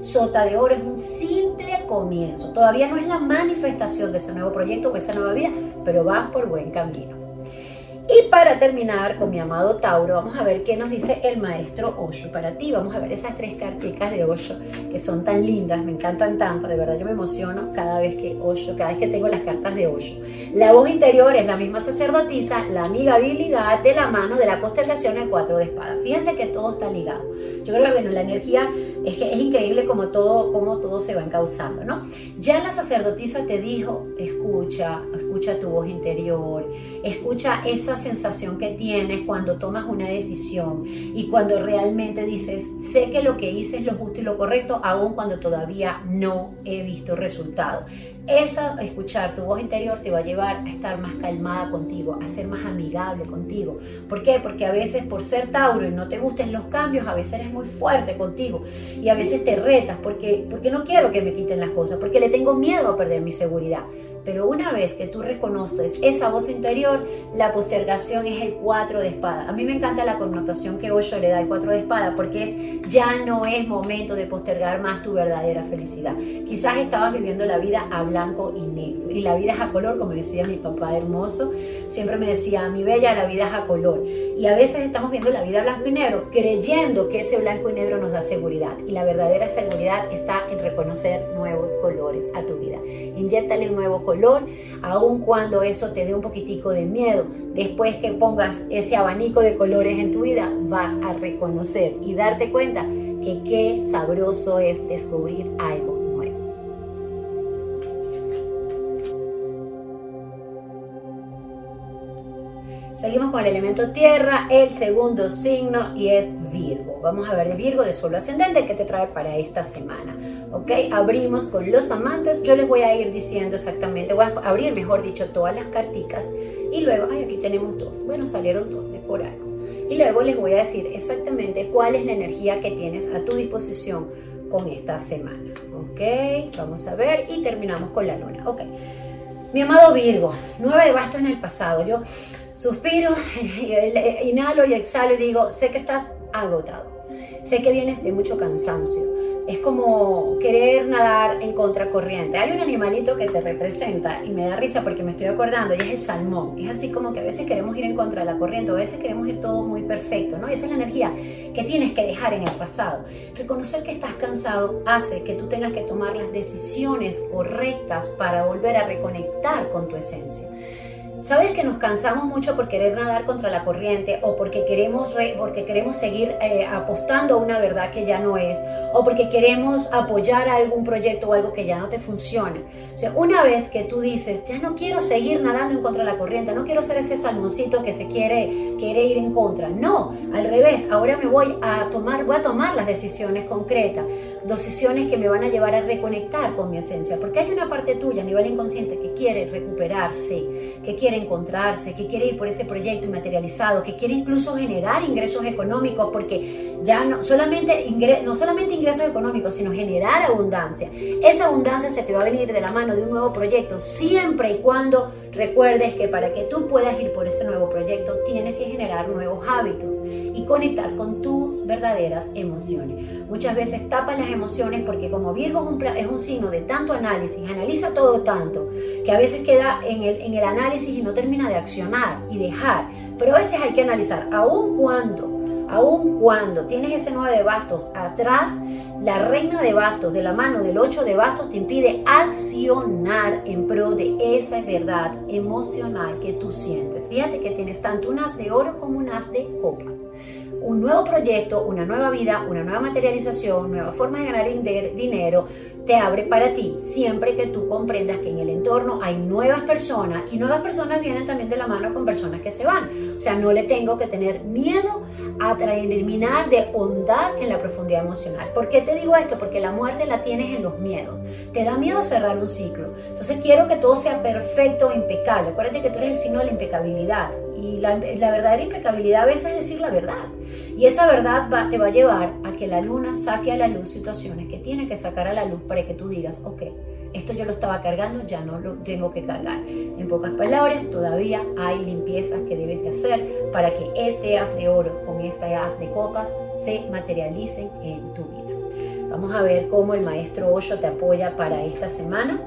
Sota de Oro es un simple comienzo. Todavía no es la manifestación de ese nuevo proyecto, de esa nueva vida, pero va por buen camino. Y para terminar con mi amado Tauro, vamos a ver qué nos dice el maestro Osho para ti. Vamos a ver esas tres carticas de Osho que son tan lindas, me encantan tanto. De verdad, yo me emociono cada vez que Osho, cada vez que tengo las cartas de Osho. La voz interior es la misma sacerdotisa, la amigabilidad de la mano de la constelación el cuatro de espadas. Fíjense que todo está ligado. Yo creo que bueno, la energía es que es increíble como todo, como todo se va encauzando, ¿no? Ya la sacerdotisa te dijo, escucha, escucha tu voz interior, escucha esa sensación que tienes cuando tomas una decisión y cuando realmente dices, sé que lo que hice es lo justo y lo correcto, aun cuando todavía no he visto resultado. Esa, escuchar tu voz interior te va a llevar a estar más calmada contigo, a ser más amigable contigo. ¿Por qué? Porque a veces por ser Tauro y no te gusten los cambios, a veces eres muy fuerte contigo y a veces te retas porque, porque no quiero que me quiten las cosas, porque le tengo miedo a perder mi seguridad. Pero una vez que tú reconoces esa voz interior, la postergación es el 4 de espada. A mí me encanta la connotación que Osho le da al 4 de espada porque es ya no es momento de postergar más tu verdadera felicidad. Quizás estabas viviendo la vida a blanco y negro y la vida es a color, como decía mi papá hermoso. Siempre me decía, mi bella, la vida es a color. Y a veces estamos viendo la vida a blanco y negro creyendo que ese blanco y negro nos da seguridad. Y la verdadera seguridad está en reconocer nuevos colores a tu vida. Inyéctale un nuevo color aun cuando eso te dé un poquitico de miedo. Después que pongas ese abanico de colores en tu vida, vas a reconocer y darte cuenta que qué sabroso es descubrir algo Seguimos con el elemento tierra, el segundo signo y es Virgo. Vamos a ver de Virgo de solo ascendente que te trae para esta semana. ¿Ok? Abrimos con los amantes. Yo les voy a ir diciendo exactamente, voy a abrir mejor dicho todas las carticas y luego, ay, aquí tenemos dos. Bueno, salieron dos de por algo. Y luego les voy a decir exactamente cuál es la energía que tienes a tu disposición con esta semana. ¿Ok? Vamos a ver y terminamos con la luna. ¿Ok? Mi amado Virgo, nueve de bastos en el pasado. Yo Suspiro, inhalo y exhalo y digo, sé que estás agotado, sé que vienes de mucho cansancio. Es como querer nadar en contracorriente. Hay un animalito que te representa y me da risa porque me estoy acordando y es el salmón. Es así como que a veces queremos ir en contra de la corriente, a veces queremos ir todo muy perfecto, ¿no? Esa es la energía que tienes que dejar en el pasado. Reconocer que estás cansado hace que tú tengas que tomar las decisiones correctas para volver a reconectar con tu esencia. ¿Sabes que nos cansamos mucho por querer nadar contra la corriente o porque queremos, porque queremos seguir eh, apostando a una verdad que ya no es o porque queremos apoyar a algún proyecto o algo que ya no te funciona? O sea, una vez que tú dices, ya no quiero seguir nadando en contra de la corriente, no quiero ser ese salmoncito que se quiere, quiere ir en contra. No, al revés, ahora me voy a tomar, voy a tomar las decisiones concretas, decisiones que me van a llevar a reconectar con mi esencia, porque hay una parte tuya a nivel inconsciente que quiere recuperarse, que quiere quiere encontrarse, que quiere ir por ese proyecto inmaterializado, que quiere incluso generar ingresos económicos, porque ya no solamente, no solamente ingresos económicos, sino generar abundancia. Esa abundancia se te va a venir de la mano de un nuevo proyecto, siempre y cuando recuerdes que para que tú puedas ir por ese nuevo proyecto, tienes que generar nuevos hábitos y conectar con tus verdaderas emociones. Muchas veces tapas las emociones porque como Virgo es un, es un signo de tanto análisis, analiza todo tanto, que a veces queda en el, en el análisis y no termina de accionar y dejar. Pero a veces hay que analizar, aun cuando aun cuando tienes ese 9 de bastos atrás, la reina de bastos de la mano del 8 de bastos te impide accionar en pro de esa verdad emocional que tú sientes. Fíjate que tienes tanto un as de oro como un as de copas un nuevo proyecto, una nueva vida, una nueva materialización, nueva forma de ganar dinero, te abre para ti, siempre que tú comprendas que en el entorno hay nuevas personas y nuevas personas vienen también de la mano con personas que se van. O sea, no le tengo que tener miedo a terminar de hondar en la profundidad emocional. ¿Por qué te digo esto? Porque la muerte la tienes en los miedos. Te da miedo cerrar un ciclo. Entonces quiero que todo sea perfecto impecable. Acuérdate que tú eres el signo de la impecabilidad. Y la, verdadera impecabilidad a veces es decir la verdad. Y esa verdad te va a llevar a que la luna saque a la luz situaciones que tiene que sacar a la luz para que tú digas, ok, esto yo lo estaba cargando, ya no lo tengo que cargar. En pocas palabras, todavía hay limpiezas que debes de hacer para que este haz de oro con este haz de copas se materialicen en tu vida. Vamos a ver cómo el maestro Osho te apoya para esta semana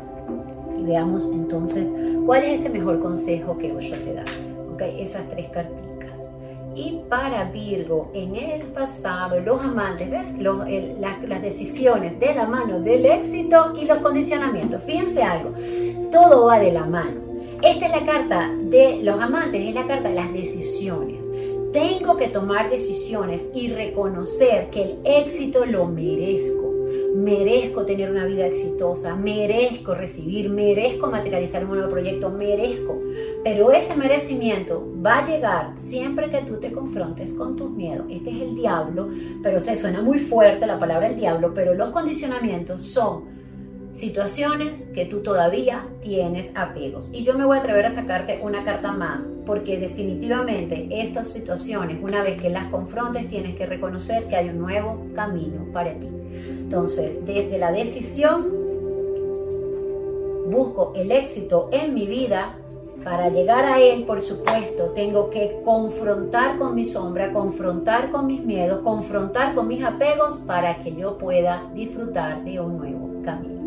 y veamos entonces cuál es ese mejor consejo que Osho te da esas tres carticas. Y para Virgo, en el pasado, los amantes, ¿ves? las decisiones de la mano del éxito y los condicionamientos. Fíjense algo, todo va de la mano. Esta es la carta de los amantes, es la carta de las decisiones. Tengo que tomar decisiones y reconocer que el éxito lo merezco merezco tener una vida exitosa, merezco recibir, merezco materializar un nuevo proyecto, merezco. Pero ese merecimiento va a llegar siempre que tú te confrontes con tus miedos. Este es el diablo, pero usted suena muy fuerte la palabra el diablo, pero los condicionamientos son situaciones que tú todavía tienes apegos. Y yo me voy a atrever a sacarte una carta más, porque definitivamente estas situaciones, una vez que las confrontes, tienes que reconocer que hay un nuevo camino para ti. Entonces, desde la decisión, busco el éxito en mi vida. Para llegar a él, por supuesto, tengo que confrontar con mi sombra, confrontar con mis miedos, confrontar con mis apegos para que yo pueda disfrutar de un nuevo camino.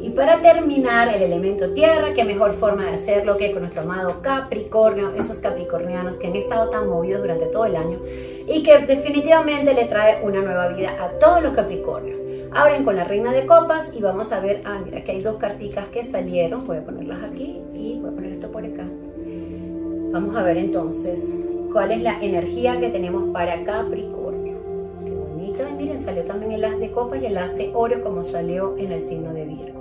Y para terminar, el elemento tierra, qué mejor forma de hacerlo que con nuestro amado Capricornio, esos capricornianos que han estado tan movidos durante todo el año y que definitivamente le trae una nueva vida a todos los Capricornios. Abren con la reina de copas y vamos a ver, ah, mira que hay dos carticas que salieron, voy a ponerlas aquí y voy a poner esto por acá. Vamos a ver entonces cuál es la energía que tenemos para Capricornio. Qué bonito, y miren, salió también el as de copas y el as de oro como salió en el signo de Virgo.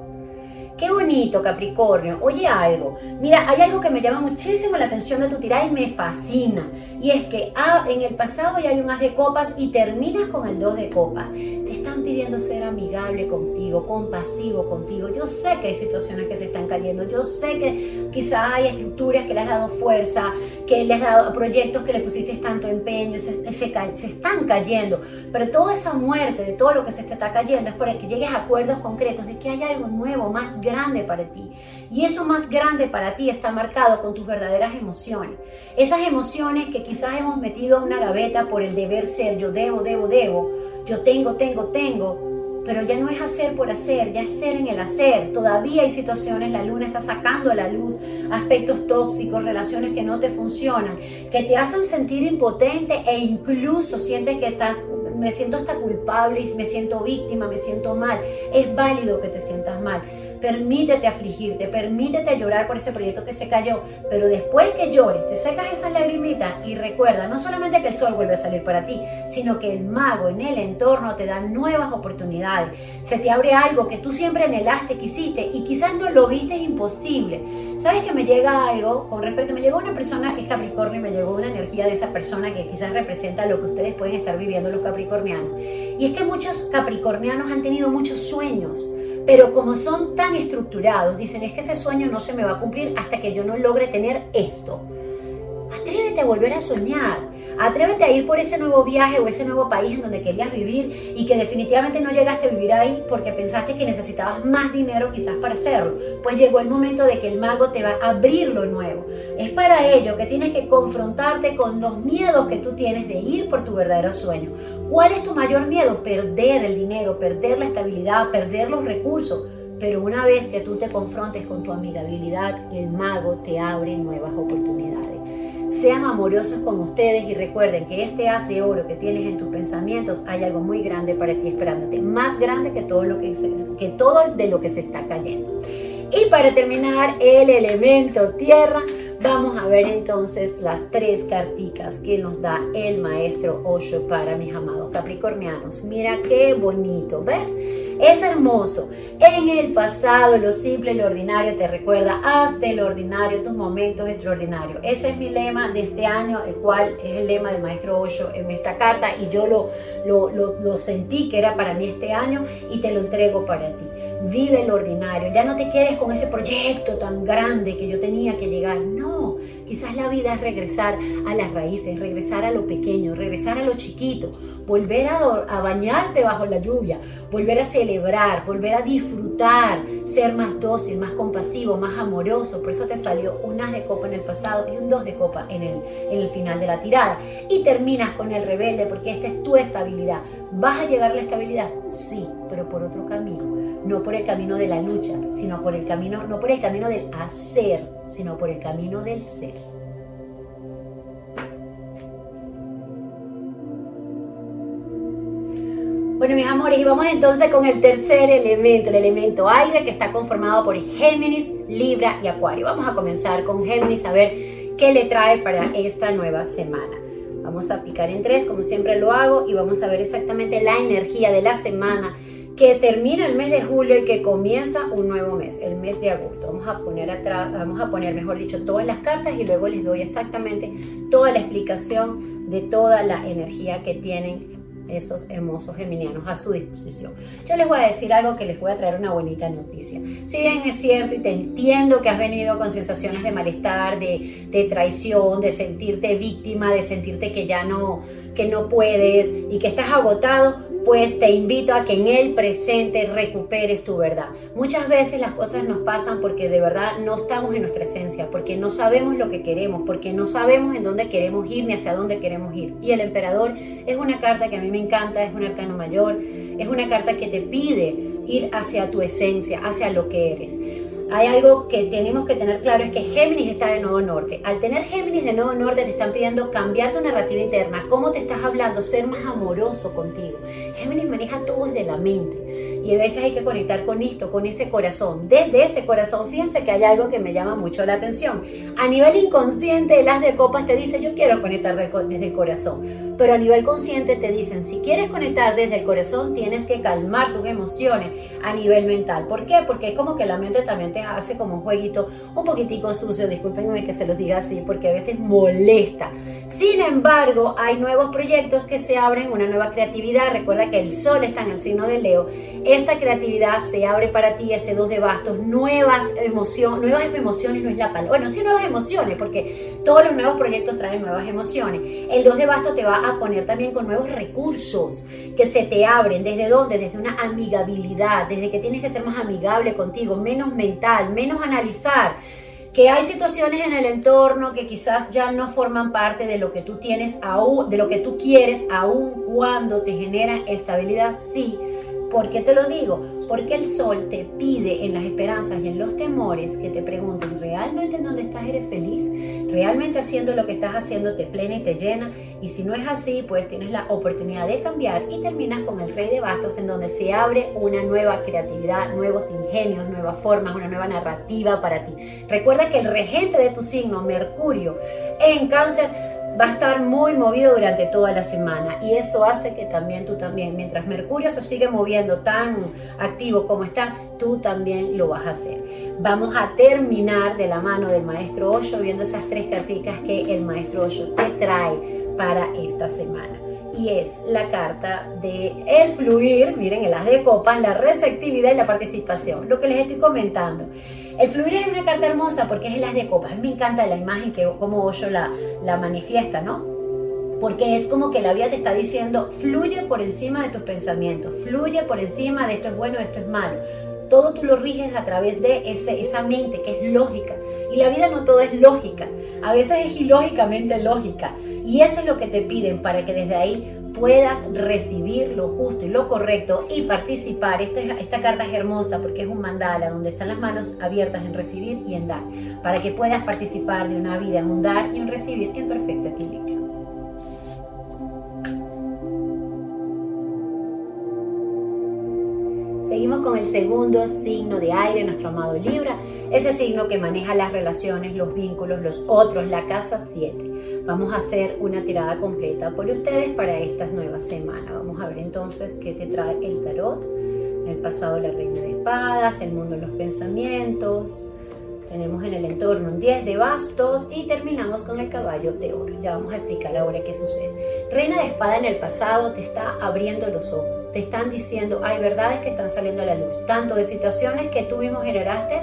Qué bonito, Capricornio. Oye algo. Mira, hay algo que me llama muchísimo la atención de tu tirada y me fascina. Y es que ah, en el pasado ya hay un as de copas y terminas con el dos de copas. Te están pidiendo ser amigable contigo, compasivo contigo. Yo sé que hay situaciones que se están cayendo. Yo sé que quizás hay estructuras que le has dado fuerza, que le has dado proyectos que le pusiste tanto empeño, se, se, se están cayendo. Pero toda esa muerte de todo lo que se te está cayendo es para que llegues a acuerdos concretos de que hay algo nuevo, más grande grande para ti. Y eso más grande para ti está marcado con tus verdaderas emociones. Esas emociones que quizás hemos metido en una gaveta por el deber ser, yo debo, debo, debo, yo tengo, tengo, tengo, pero ya no es hacer por hacer, ya es ser en el hacer. Todavía hay situaciones, la luna está sacando a la luz aspectos tóxicos, relaciones que no te funcionan, que te hacen sentir impotente e incluso sientes que estás me siento hasta culpable me siento víctima, me siento mal. Es válido que te sientas mal. Permítete afligirte, permítete llorar por ese proyecto que se cayó, pero después que llores, te secas esas lagrimitas y recuerda no solamente que el sol vuelve a salir para ti, sino que el mago en el entorno te da nuevas oportunidades. Se te abre algo que tú siempre anhelaste, quisiste y quizás no lo viste imposible. ¿Sabes que me llega algo con respecto? Me llegó una persona que es Capricornio y me llegó una energía de esa persona que quizás representa lo que ustedes pueden estar viviendo los Capricornianos. Y es que muchos Capricornianos han tenido muchos sueños pero como son tan estructurados, dicen, es que ese sueño no se me va a cumplir hasta que yo no logre tener esto. Atrévete a volver a soñar. Atrévete a ir por ese nuevo viaje o ese nuevo país en donde querías vivir y que definitivamente no llegaste a vivir ahí porque pensaste que necesitabas más dinero quizás para hacerlo. Pues llegó el momento de que el mago te va a abrir lo nuevo. Es para ello que tienes que confrontarte con los miedos que tú tienes de ir por tu verdadero sueño. ¿Cuál es tu mayor miedo? Perder el dinero, perder la estabilidad, perder los recursos. Pero una vez que tú te confrontes con tu amigabilidad, el mago te abre nuevas oportunidades. Sean amorosos con ustedes y recuerden que este haz de oro que tienes en tus pensamientos hay algo muy grande para ti esperándote, más grande que todo lo que, que todo de lo que se está cayendo. Y para terminar, el elemento tierra Vamos a ver entonces las tres carticas que nos da el maestro Osho para mis amados capricornianos. Mira qué bonito, ¿ves? Es hermoso. En el pasado, lo simple lo ordinario te recuerda, haz del ordinario tus momentos extraordinarios. Ese es mi lema de este año, el cual es el lema del maestro Osho en esta carta y yo lo, lo, lo, lo sentí que era para mí este año y te lo entrego para ti. Vive el ordinario, ya no te quedes con ese proyecto tan grande que yo tenía que llegar. No, quizás la vida es regresar a las raíces, regresar a lo pequeño, regresar a lo chiquito, volver a, bañarte bajo la lluvia, volver a celebrar, volver a disfrutar, ser más dócil, más compasivo, más amoroso. Por eso te salió un as de copa en el pasado y un dos de copa en el, en el final de la tirada. Y terminas con el rebelde porque esta es tu estabilidad. ¿Vas a llegar a la estabilidad? Sí, pero por otro camino no por el camino de la lucha, sino por el camino, no por el camino del hacer, sino por el camino del ser. Bueno, mis amores, y vamos entonces con el tercer elemento, el elemento aire, que está conformado por Géminis, Libra y Acuario. Vamos a comenzar con Géminis a ver qué le trae para esta nueva semana. Vamos a picar en tres, como siempre lo hago, y vamos a ver exactamente la energía de la semana que termina el mes de julio y que comienza un nuevo mes, el mes de agosto. Vamos a poner atrás, vamos a poner, mejor dicho, todas las cartas y luego les doy exactamente toda la explicación de toda la energía que tienen estos hermosos geminianos a su disposición. Yo les voy a decir algo que les voy a traer una bonita noticia. Si bien es cierto y te entiendo que has venido con sensaciones de malestar, de, de traición, de sentirte víctima, de sentirte que ya no, que no puedes y que estás agotado, pues te invito a que en el presente recuperes tu verdad. Muchas veces las cosas nos pasan porque de verdad no estamos en nuestra esencia, porque no sabemos lo que queremos, porque no sabemos en dónde queremos ir ni hacia dónde queremos ir. Y el emperador es una carta que a mí me encanta, es un arcano mayor, es una carta que te pide ir hacia tu esencia, hacia lo que eres. Hay algo que tenemos que tener claro, es que Géminis está de nuevo norte. Al tener Géminis de nuevo norte te están pidiendo cambiar tu narrativa interna, cómo te estás hablando, ser más amoroso contigo. Géminis maneja todo desde la mente y a veces hay que conectar con esto, con ese corazón. Desde ese corazón, fíjense que hay algo que me llama mucho la atención. A nivel inconsciente, las de copas te dice yo quiero conectar desde el corazón, pero a nivel consciente te dicen, si quieres conectar desde el corazón, tienes que calmar tus emociones a nivel mental. ¿Por qué? Porque es como que la mente también te hace como un jueguito un poquitico sucio, discúlpenme que se los diga así, porque a veces molesta. Sin embargo, hay nuevos proyectos que se abren, una nueva creatividad. Recuerda que el sol está en el signo de Leo. Esta creatividad se abre para ti, ese dos de bastos, nuevas emociones, nuevas emociones no es la palabra. Bueno, sí nuevas emociones, porque todos los nuevos proyectos traen nuevas emociones. El dos de bastos te va a poner también con nuevos recursos que se te abren. ¿Desde dónde? Desde una amigabilidad, desde que tienes que ser más amigable contigo, menos mental menos analizar que hay situaciones en el entorno que quizás ya no forman parte de lo que tú tienes aún, de lo que tú quieres, aún cuando te generan estabilidad, sí. ¿Por qué te lo digo? Porque el sol te pide en las esperanzas y en los temores que te pregunten, ¿realmente en donde estás eres feliz? ¿Realmente haciendo lo que estás haciendo te plena y te llena? Y si no es así, pues tienes la oportunidad de cambiar y terminas con el rey de bastos en donde se abre una nueva creatividad, nuevos ingenios, nuevas formas, una nueva narrativa para ti. Recuerda que el regente de tu signo, Mercurio, en cáncer, va a estar muy movido durante toda la semana y eso hace que también tú también, mientras Mercurio se sigue moviendo tan activo como está, tú también lo vas a hacer. Vamos a terminar de la mano del maestro Osho viendo esas tres carticas que el maestro Osho te trae para esta semana. Y es la carta de el fluir, miren, el as de copas, la receptividad y la participación, lo que les estoy comentando. El fluir es una carta hermosa porque es el as de copas. Me encanta la imagen que como Osho la, la manifiesta, ¿no? Porque es como que la vida te está diciendo, fluye por encima de tus pensamientos, fluye por encima de esto es bueno, esto es malo. Todo tú lo riges a través de ese, esa mente que es lógica. Y la vida no todo es lógica. A veces es ilógicamente lógica. Y eso es lo que te piden para que desde ahí puedas recibir lo justo y lo correcto y participar. Esta, esta carta es hermosa porque es un mandala donde están las manos abiertas en recibir y en dar, para que puedas participar de una vida en un dar y en recibir en perfecto equilibrio. Seguimos con el segundo signo de aire, nuestro amado Libra, ese signo que maneja las relaciones, los vínculos, los otros, la casa 7. Vamos a hacer una tirada completa por ustedes para esta nueva semana. Vamos a ver entonces qué te trae el tarot. El pasado la reina de espadas, el mundo de los pensamientos. Tenemos en el entorno un 10 de bastos y terminamos con el caballo de oro. Ya vamos a explicar ahora qué sucede. Reina de espada en el pasado te está abriendo los ojos. Te están diciendo, hay verdades que están saliendo a la luz. Tanto de situaciones que tú mismo generaste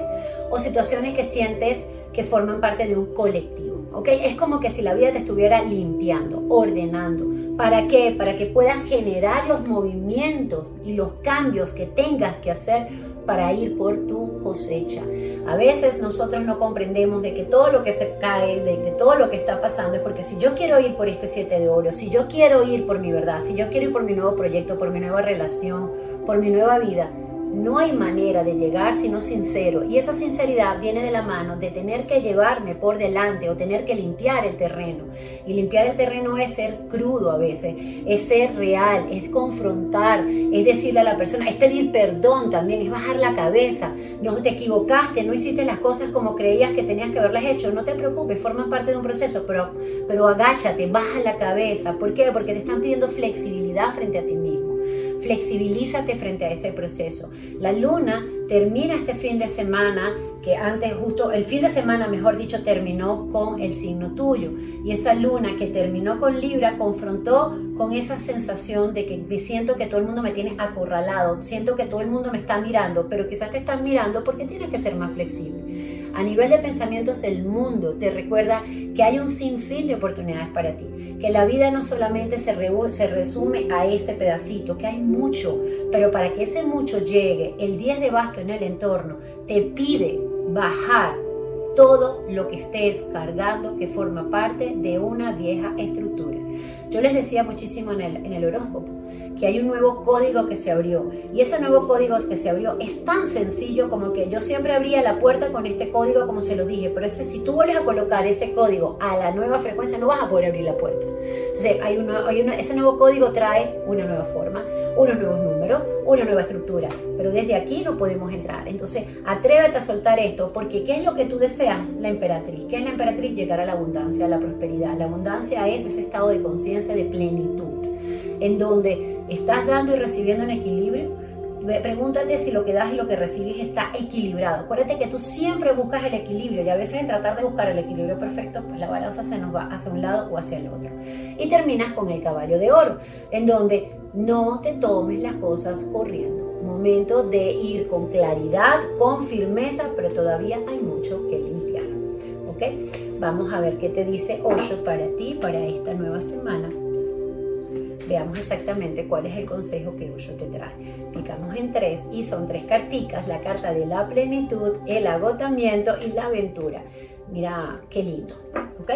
o situaciones que sientes que forman parte de un colectivo. Es como que si la vida te estuviera limpiando, ordenando. ¿Para qué? Para que puedas generar los movimientos y los cambios que tengas que hacer para ir por tu cosecha. A veces nosotros no comprendemos de que todo lo que se cae, de que todo lo que está pasando es porque si yo quiero ir por este siete de oro, si yo quiero ir por mi verdad, si yo quiero ir por mi nuevo proyecto, por mi nueva relación, por mi nueva vida, no hay manera de llegar sino sincero. Y esa sinceridad viene de la mano de tener que llevarme por delante o tener que limpiar el terreno. Y limpiar el terreno es ser crudo a veces, es ser real, es confrontar, es decirle a la persona, es pedir perdón también, es bajar la cabeza. No te equivocaste, no hiciste las cosas como creías que tenías que haberlas hecho. No te preocupes, forma parte de un proceso, pero, pero agáchate, baja la cabeza. ¿Por qué? Porque te están pidiendo flexibilidad frente a ti mismo. Flexibilízate frente a ese proceso. La luna termina este fin de semana, que antes justo el fin de semana, mejor dicho, terminó con el signo tuyo. Y esa luna que terminó con Libra confrontó con esa sensación de que siento que todo el mundo me tiene acorralado, siento que todo el mundo me está mirando, pero quizás te están mirando porque tienes que ser más flexible. A nivel de pensamientos, el mundo te recuerda que hay un sinfín de oportunidades para ti, que la vida no solamente se resume a este pedacito, que hay mucho, pero para que ese mucho llegue, el 10 de basto en el entorno te pide bajar todo lo que estés cargando que forma parte de una vieja estructura. Yo les decía muchísimo en el, en el horóscopo que hay un nuevo código que se abrió. Y ese nuevo código que se abrió es tan sencillo como que yo siempre abría la puerta con este código, como se lo dije, pero ese, si tú vuelves a colocar ese código a la nueva frecuencia, no vas a poder abrir la puerta. Entonces, hay hay ese nuevo código trae una nueva forma, unos nuevos números, una nueva estructura, pero desde aquí no podemos entrar. Entonces, atrévete a soltar esto, porque ¿qué es lo que tú deseas? La emperatriz. ¿Qué es la emperatriz? Llegar a la abundancia, a la prosperidad. La abundancia es ese estado de conciencia de plenitud, en donde ¿Estás dando y recibiendo en equilibrio? Pregúntate si lo que das y lo que recibes está equilibrado. Acuérdate que tú siempre buscas el equilibrio y a veces en tratar de buscar el equilibrio perfecto, pues la balanza se nos va hacia un lado o hacia el otro. Y terminas con el caballo de oro, en donde no te tomes las cosas corriendo. Momento de ir con claridad, con firmeza, pero todavía hay mucho que limpiar. ¿Ok? Vamos a ver qué te dice Osho para ti, para esta nueva semana veamos exactamente cuál es el consejo que Osho te trae. Picamos en tres y son tres carticas, la carta de la plenitud, el agotamiento y la aventura. Mira, qué lindo, ¿ok?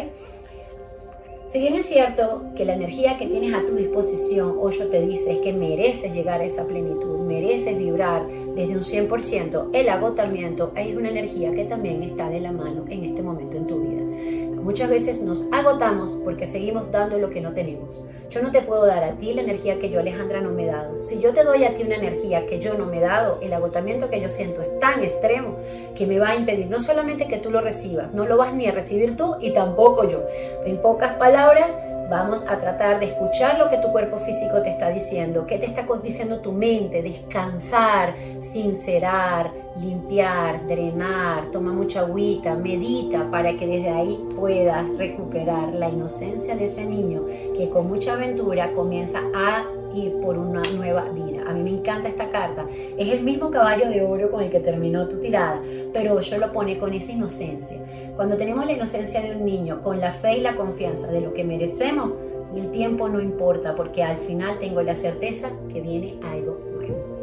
Si bien es cierto que la energía que tienes a tu disposición, Osho te dice, es que mereces llegar a esa plenitud, mereces vibrar desde un 100%, el agotamiento es una energía que también está de la mano en este momento en tu vida. Muchas veces nos agotamos porque seguimos dando lo que no tenemos. Yo no te puedo dar a ti la energía que yo, Alejandra, no me he dado. Si yo te doy a ti una energía que yo no me he dado, el agotamiento que yo siento es tan extremo que me va a impedir no solamente que tú lo recibas, no lo vas ni a recibir tú y tampoco yo. En pocas palabras, Vamos a tratar de escuchar lo que tu cuerpo físico te está diciendo, qué te está diciendo tu mente, descansar, sincerar, limpiar, drenar, toma mucha agüita, medita para que desde ahí puedas recuperar la inocencia de ese niño que con mucha aventura comienza a ir por una nueva vida. A mí me encanta esta carta. Es el mismo caballo de oro con el que terminó tu tirada, pero yo lo pone con esa inocencia. Cuando tenemos la inocencia de un niño, con la fe y la confianza de lo que merecemos, el tiempo no importa porque al final tengo la certeza que viene algo nuevo.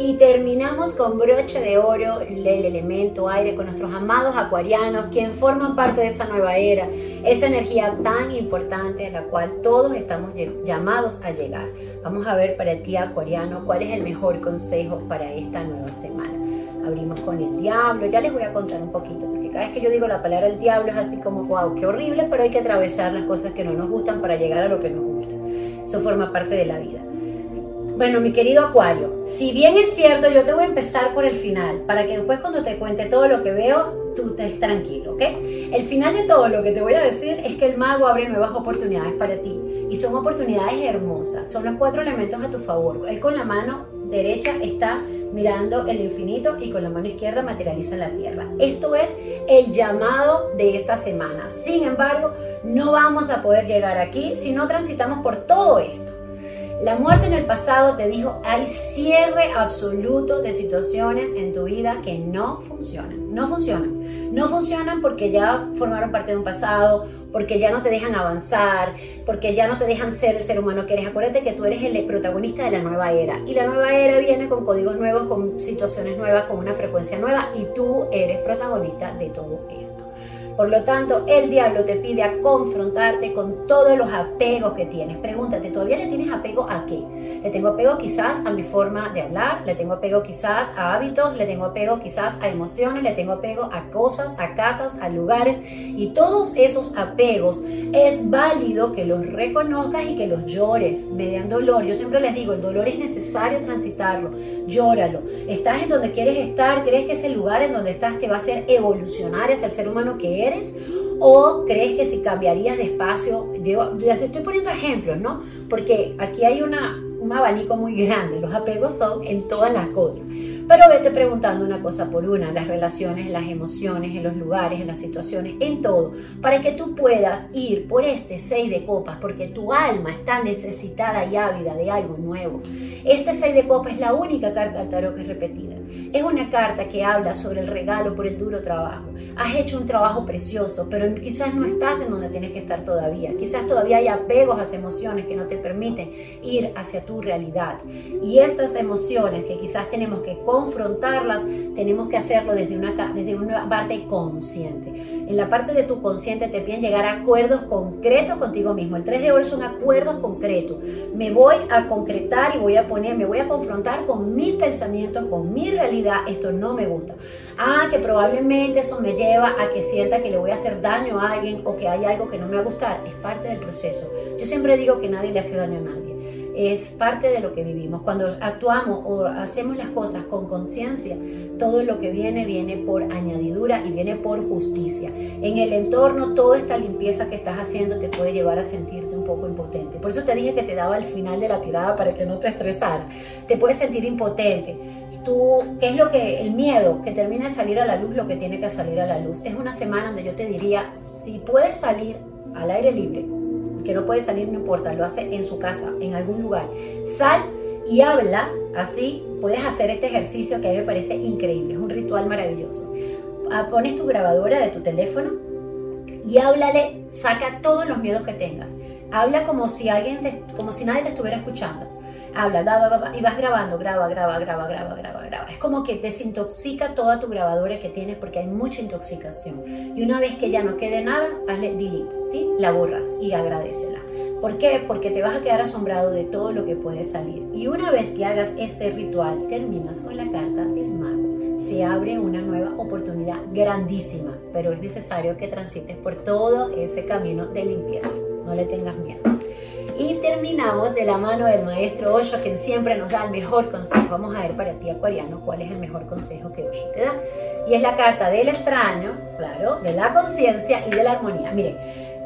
Y terminamos con broche de oro, el elemento aire, con nuestros amados acuarianos, quien forman parte de esa nueva era, esa energía tan importante a la cual todos estamos llamados a llegar. Vamos a ver para ti, acuariano, cuál es el mejor consejo para esta nueva semana. Abrimos con el diablo, ya les voy a contar un poquito, porque cada vez que yo digo la palabra el diablo es así como, wow, qué horrible, pero hay que atravesar las cosas que no nos gustan para llegar a lo que nos gusta. Eso forma parte de la vida. Bueno, mi querido Acuario, si bien es cierto, yo te voy a empezar por el final, para que después cuando te cuente todo lo que veo, tú estés tranquilo, ¿ok? El final de todo lo que te voy a decir es que el mago abre nuevas oportunidades para ti y son oportunidades hermosas, son los cuatro elementos a tu favor. Él con la mano derecha está mirando el infinito y con la mano izquierda materializa la tierra. Esto es el llamado de esta semana. Sin embargo, no vamos a poder llegar aquí si no transitamos por todo esto. La muerte en el pasado te dijo, hay cierre absoluto de situaciones en tu vida que no funcionan. No funcionan. No funcionan porque ya formaron parte de un pasado, porque ya no te dejan avanzar, porque ya no te dejan ser el ser humano que eres. Acuérdate que tú eres el protagonista de la nueva era. Y la nueva era viene con códigos nuevos, con situaciones nuevas, con una frecuencia nueva. Y tú eres protagonista de todo esto. Por lo tanto, el diablo te pide a confrontarte con todos los apegos que tienes. Pregúntate, ¿todavía le tienes apego a qué? Le tengo apego quizás a mi forma de hablar, le tengo apego quizás a hábitos, le tengo apego quizás a emociones, le tengo apego a cosas, a casas, a lugares. Y todos esos apegos es válido que los reconozcas y que los llores mediante dolor. Yo siempre les digo, el dolor es necesario transitarlo. Llóralo. Estás en donde quieres estar, crees que ese lugar en donde estás te va a hacer evolucionar hacia el ser humano que ¿O crees que si cambiarías de espacio, digo, les estoy poniendo ejemplos, ¿no? Porque aquí hay una, un abanico muy grande, los apegos son en todas las cosas. Pero vete preguntando una cosa por una, las relaciones, en las emociones, en los lugares, en las situaciones, en todo, para que tú puedas ir por este 6 de copas, porque tu alma está necesitada y ávida de algo nuevo. Este 6 de copas es la única carta del tarot que es repetida. Es una carta que habla sobre el regalo por el duro trabajo. Has hecho un trabajo precioso, pero quizás no estás en donde tienes que estar todavía. Quizás todavía hay apegos a las emociones que no te permiten ir hacia tu realidad. Y estas emociones que quizás tenemos que confrontarlas, tenemos que hacerlo desde una, desde una parte consciente. En la parte de tu consciente te piden llegar a acuerdos concretos contigo mismo. El 3 de oro son acuerdos concretos. Me voy a concretar y voy a poner, me voy a confrontar con mis pensamientos, con mi realidad. Esto no me gusta. Ah, que probablemente eso me lleva a que sienta que le voy a hacer daño a alguien o que hay algo que no me va a gustar. Es parte del proceso. Yo siempre digo que nadie le hace daño a nadie es parte de lo que vivimos. Cuando actuamos o hacemos las cosas con conciencia, todo lo que viene viene por añadidura y viene por justicia. En el entorno, toda esta limpieza que estás haciendo te puede llevar a sentirte un poco impotente. Por eso te dije que te daba el final de la tirada para que no te estresara. Te puedes sentir impotente. Tú, ¿qué es lo que el miedo que termina de salir a la luz, lo que tiene que salir a la luz? Es una semana donde yo te diría, si puedes salir al aire libre, que no puede salir, no importa, lo hace en su casa, en algún lugar. Sal y habla, así puedes hacer este ejercicio que a mí me parece increíble, es un ritual maravilloso. Ah, pones tu grabadora de tu teléfono y háblale, saca todos los miedos que tengas. Habla como si alguien como si nadie te estuviera escuchando habla, y vas grabando, graba, graba, graba, graba, graba, graba. Es como que desintoxica toda tu grabadora que tienes porque hay mucha intoxicación. Y una vez que ya no quede nada, hazle delete, la borras y agradecela. ¿Por qué? Porque te vas a quedar asombrado de todo lo que puede salir. Y una vez que hagas este ritual, terminas con la carta del mago. Se abre una nueva oportunidad grandísima, pero es necesario que transites por todo ese camino de limpieza. No le tengas miedo. Y terminamos de la mano del maestro Osho, quien siempre nos da el mejor consejo. Vamos a ver para ti, Acuariano, cuál es el mejor consejo que Osho te da. Y es la carta del extraño, claro, de la conciencia y de la armonía. Miren,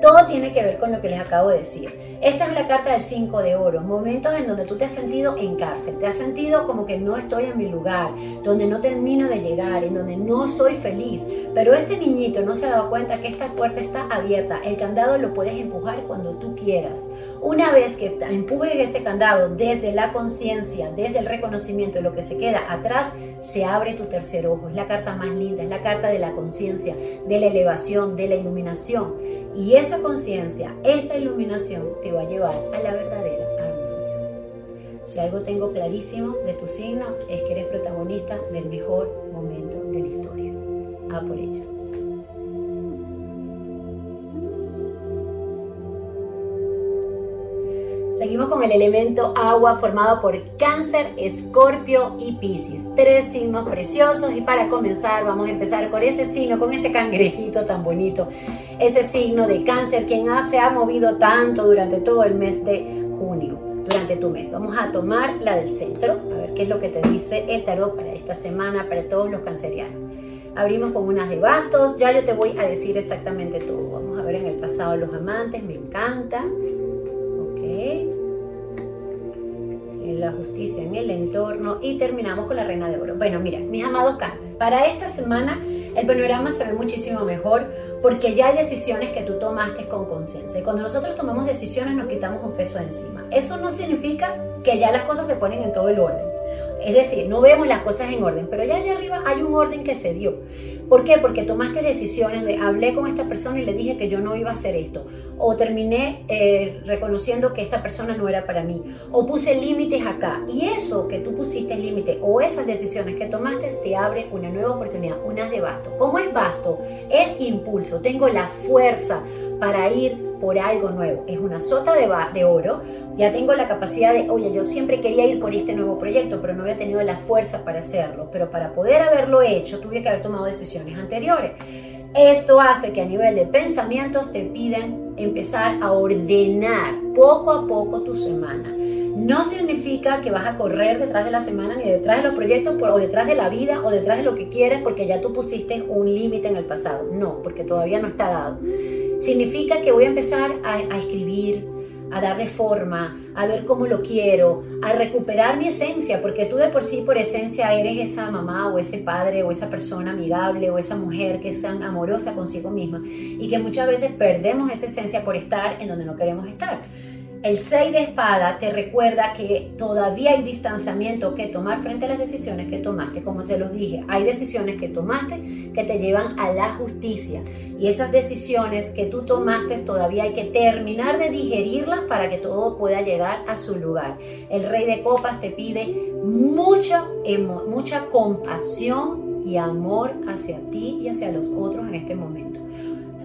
todo tiene que ver con lo que les acabo de decir. Esta es la carta del 5 de oro, momentos en donde tú te has sentido en cárcel, te has sentido como que no estoy en mi lugar, donde no termino de llegar, en donde no soy feliz. Pero este niñito no se ha dado cuenta que esta puerta está abierta, el candado lo puedes empujar cuando tú quieras. Una vez que empujes ese candado desde la conciencia, desde el reconocimiento de lo que se queda atrás, se abre tu tercer ojo. Es la carta más linda, es la carta de la conciencia, de la elevación, de la iluminación. Y esa conciencia, esa iluminación te va a llevar a la verdadera armonía. Si algo tengo clarísimo de tu signo es que eres protagonista del mejor momento de la historia. A por ello. Seguimos con el elemento agua formado por Cáncer, Escorpio y Piscis. Tres signos preciosos y para comenzar vamos a empezar por ese signo, con ese cangrejito tan bonito. Ese signo de Cáncer quien se ha movido tanto durante todo el mes de junio, durante tu mes. Vamos a tomar la del centro, a ver qué es lo que te dice el tarot para esta semana, para todos los cancerianos. Abrimos con unas de bastos, ya yo te voy a decir exactamente todo. Vamos a ver en el pasado los amantes, me encanta. La justicia en el entorno y terminamos con la reina de oro. Bueno, mira, mis amados cáncer, para esta semana el panorama se ve muchísimo mejor porque ya hay decisiones que tú tomaste con conciencia. Y cuando nosotros tomamos decisiones nos quitamos un peso encima. Eso no significa que ya las cosas se ponen en todo el orden. Es decir, no vemos las cosas en orden, pero ya allá arriba hay un orden que se dio. ¿Por qué? Porque tomaste decisiones de hablé con esta persona y le dije que yo no iba a hacer esto. O terminé eh, reconociendo que esta persona no era para mí. O puse límites acá. Y eso que tú pusiste límite o esas decisiones que tomaste te abre una nueva oportunidad, una de basto. ¿Cómo es basto? Es impulso. Tengo la fuerza para ir por algo nuevo. Es una sota de, oro. Ya tengo la capacidad de, oye, yo siempre quería ir por este nuevo proyecto, pero no había tenido la fuerza para hacerlo. Pero para poder haberlo hecho, tuve que haber tomado decisiones anteriores. Esto hace que a nivel de pensamientos te piden empezar a ordenar poco a poco tu semana. No significa que vas a correr detrás de la semana, ni detrás de los proyectos, o detrás de la vida, o detrás de lo que quieres, porque ya tú pusiste un límite en el pasado. No, porque todavía no está dado significa que voy a empezar a, escribir, a darle forma, a ver cómo lo quiero, a recuperar mi esencia, porque tú de por sí, por esencia, eres esa mamá o ese padre o esa persona amigable o esa mujer que es tan amorosa consigo misma y que muchas veces perdemos esa esencia por estar en donde no queremos estar. El 6 de espada te recuerda que todavía hay distanciamiento que tomar frente a las decisiones que tomaste. Como te lo dije, hay decisiones que tomaste que te llevan a la justicia. Y esas decisiones que tú tomaste todavía hay que terminar de digerirlas para que todo pueda llegar a su lugar. El rey de copas te pide mucha, mucha compasión y amor hacia ti y hacia los otros en este momento.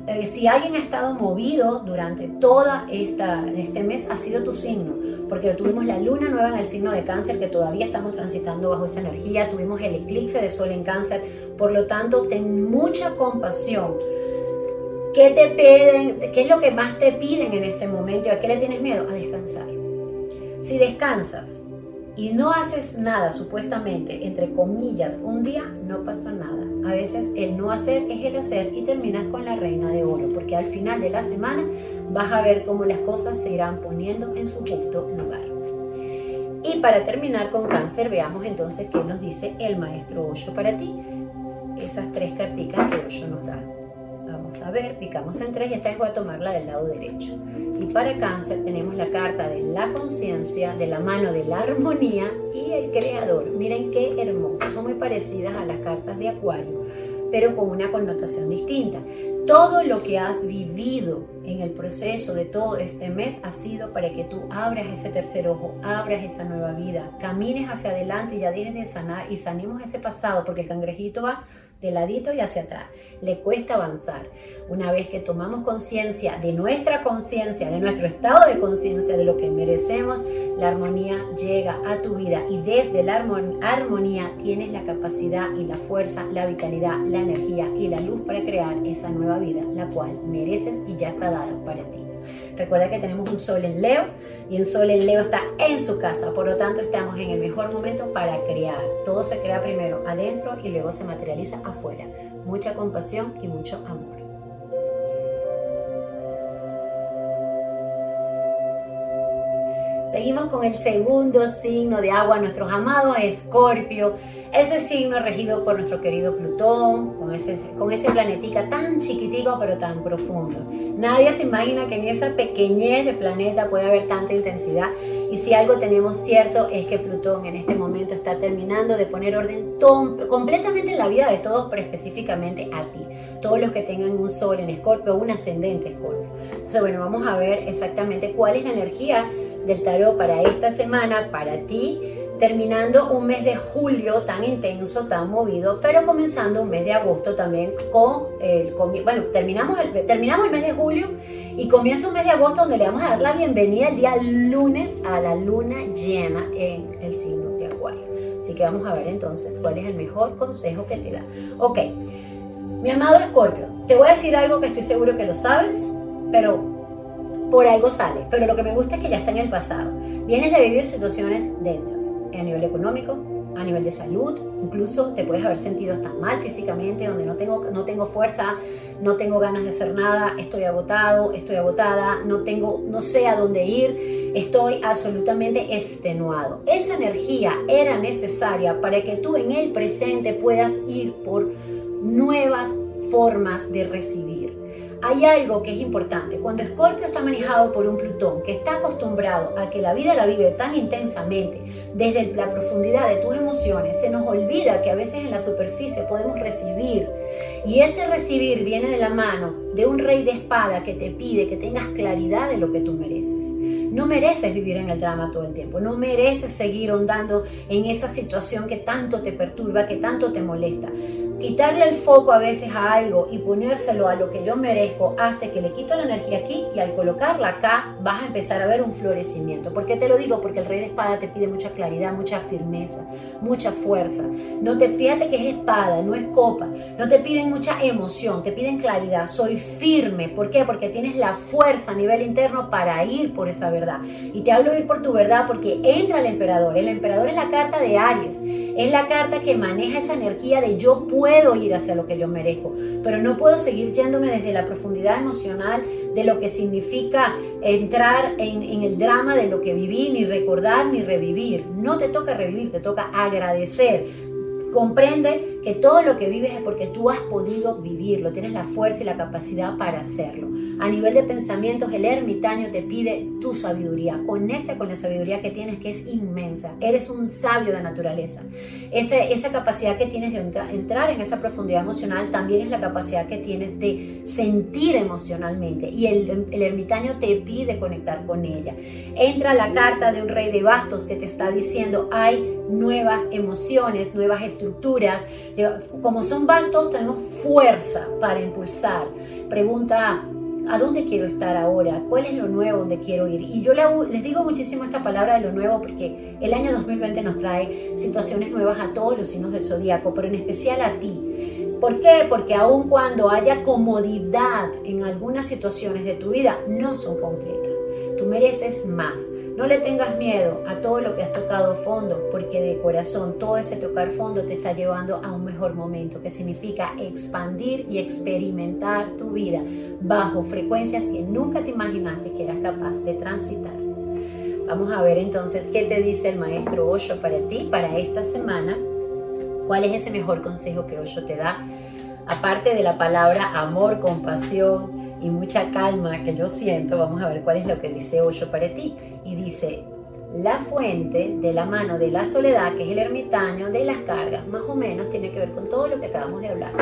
Eh, si alguien ha estado movido durante toda esta, este mes, ha sido tu signo, porque tuvimos la luna nueva en el signo de cáncer, que todavía estamos transitando bajo esa energía, tuvimos el eclipse de sol en cáncer, por lo tanto, ten mucha compasión. ¿Qué te piden? ¿Qué es lo que más te piden en este momento a qué le tienes miedo? A descansar. Si descansas y no haces nada, supuestamente, entre comillas, un día, no pasa nada a veces el no hacer es el hacer y terminas con la reina de oro, porque al final de la semana vas a ver cómo las cosas se irán poniendo en su justo lugar. Y para terminar con cáncer, veamos entonces qué nos dice el maestro Osho para ti. Esas tres carticas que Osho nos da. Vamos a ver, picamos en tres y esta vez voy a tomarla del lado derecho. Y para cáncer tenemos la carta de la conciencia, de la mano de la armonía y el creador. Miren qué hermoso, son muy parecidas a las cartas de acuario, pero con una connotación distinta. Todo lo que has vivido en el proceso de todo este mes ha sido para que tú abras ese tercer ojo, abras esa nueva vida, camines hacia adelante y ya dejes de sanar y sanemos ese pasado, porque el cangrejito va de ladito y hacia atrás. Le cuesta avanzar. Una vez que tomamos conciencia de nuestra conciencia, de nuestro estado de conciencia, de lo que merecemos, la armonía llega a tu vida y desde la armonía tienes la capacidad y la fuerza, la vitalidad, la energía y la luz para crear esa nueva vida, la cual mereces y ya está dada para ti. Recuerda que tenemos un sol en Leo y el sol en Leo está en su casa, por lo tanto estamos en el mejor momento para crear. Todo se crea primero adentro y luego se materializa afuera. Mucha compasión y mucho amor. Seguimos con el segundo signo de agua, nuestros amados Escorpio. Ese signo regido por nuestro querido Plutón, con ese, con ese planetica tan chiquitico pero tan profundo. Nadie se imagina que en esa pequeñez de planeta puede haber tanta intensidad. Y si algo tenemos cierto es que Plutón en este momento está terminando de poner orden completamente en la vida de todos, pero específicamente a ti. Todos los que tengan un sol en Escorpio o un ascendente Escorpio. Entonces, bueno, vamos a ver exactamente cuál es la energía del tarot para esta semana, para ti, terminando un mes de julio tan intenso, tan movido, pero comenzando un mes de agosto también con el bueno, terminamos el, terminamos el mes de julio y comienza un mes de agosto donde le vamos a dar la bienvenida el día lunes a la luna llena en el signo de Acuario. Así que vamos a ver entonces cuál es el mejor consejo que te da. Ok, mi amado Escorpio, te voy a decir algo que estoy seguro que lo sabes, pero por algo sale, pero lo que me gusta es que ya está en el pasado. Vienes de vivir situaciones densas, a nivel económico, a nivel de salud, incluso te puedes haber sentido tan mal físicamente, donde no tengo, no tengo fuerza, no tengo ganas de hacer nada, estoy agotado, estoy agotada, no tengo, no sé a dónde ir, estoy absolutamente extenuado. Esa energía era necesaria para que tú en el presente puedas ir por nuevas formas de recibir hay algo que es importante. Cuando Escorpio está manejado por un Plutón que está acostumbrado a que la vida la vive tan intensamente desde la profundidad de tus emociones, se nos olvida que a veces en la superficie podemos recibir. Y ese recibir viene de la mano de un rey de espada que te pide que tengas claridad de lo que tú mereces. No mereces vivir en el drama todo el tiempo, no mereces seguir ondando en esa situación que tanto te perturba, que tanto te molesta. Quitarle el foco a veces a algo y ponérselo a lo que yo merezco hace que le quito la energía aquí y al colocarla acá vas a empezar a ver un florecimiento. ¿Por qué te lo digo? Porque el rey de espada te pide mucha claridad, mucha firmeza, mucha fuerza. No te fíjate que es espada, no es copa. No te piden mucha emoción, te piden claridad. Soy firme. ¿Por qué? Porque tienes la fuerza a nivel interno para ir por esa verdad. Y te hablo de ir por tu verdad porque entra el emperador. El emperador es la carta de Aries. Es la carta que maneja esa energía de yo puedo ir hacia lo que yo merezco. Pero no puedo seguir yéndome desde la profundidad emocional de lo que significa entrar en, en el drama de lo que viví, ni recordar, ni revivir. No te toca revivir, te toca agradecer Comprende que todo lo que vives es porque tú has podido vivirlo, tienes la fuerza y la capacidad para hacerlo. A nivel de pensamientos, el ermitaño te pide tu sabiduría. Conecta con la sabiduría que tienes, que es inmensa. Eres un sabio de naturaleza. Esa capacidad que tienes de entrar en esa profundidad emocional también es la capacidad que tienes de sentir emocionalmente. Y el, el ermitaño te pide conectar con ella. Entra la carta de un rey de bastos que te está diciendo, hay nuevas emociones, nuevas estructuras. Como son bastos, tenemos fuerza para impulsar. Pregunta, ¿a dónde quiero estar ahora? ¿Cuál es lo nuevo donde quiero ir? Y yo les digo muchísimo esta palabra de lo nuevo porque el año 2020 nos trae situaciones nuevas a todos los signos del zodiaco, pero en especial a ti. ¿Por qué? Porque aun cuando haya comodidad en algunas situaciones de tu vida, no son completas. Tú mereces más. No le tengas miedo a todo lo que has tocado fondo, porque de corazón todo ese tocar fondo te está llevando a un mejor momento, que significa expandir y experimentar tu vida bajo frecuencias que nunca te imaginaste que eras capaz de transitar. Vamos a ver entonces qué te dice el maestro Osho para ti, para esta semana. ¿Cuál es ese mejor consejo que Osho te da? Aparte de la palabra amor, compasión, y mucha calma que yo siento, vamos a ver cuál es lo que dice Osho para ti. Y dice, la fuente de la mano de la soledad, que es el ermitaño de las cargas, más o menos tiene que ver con todo lo que acabamos de hablar.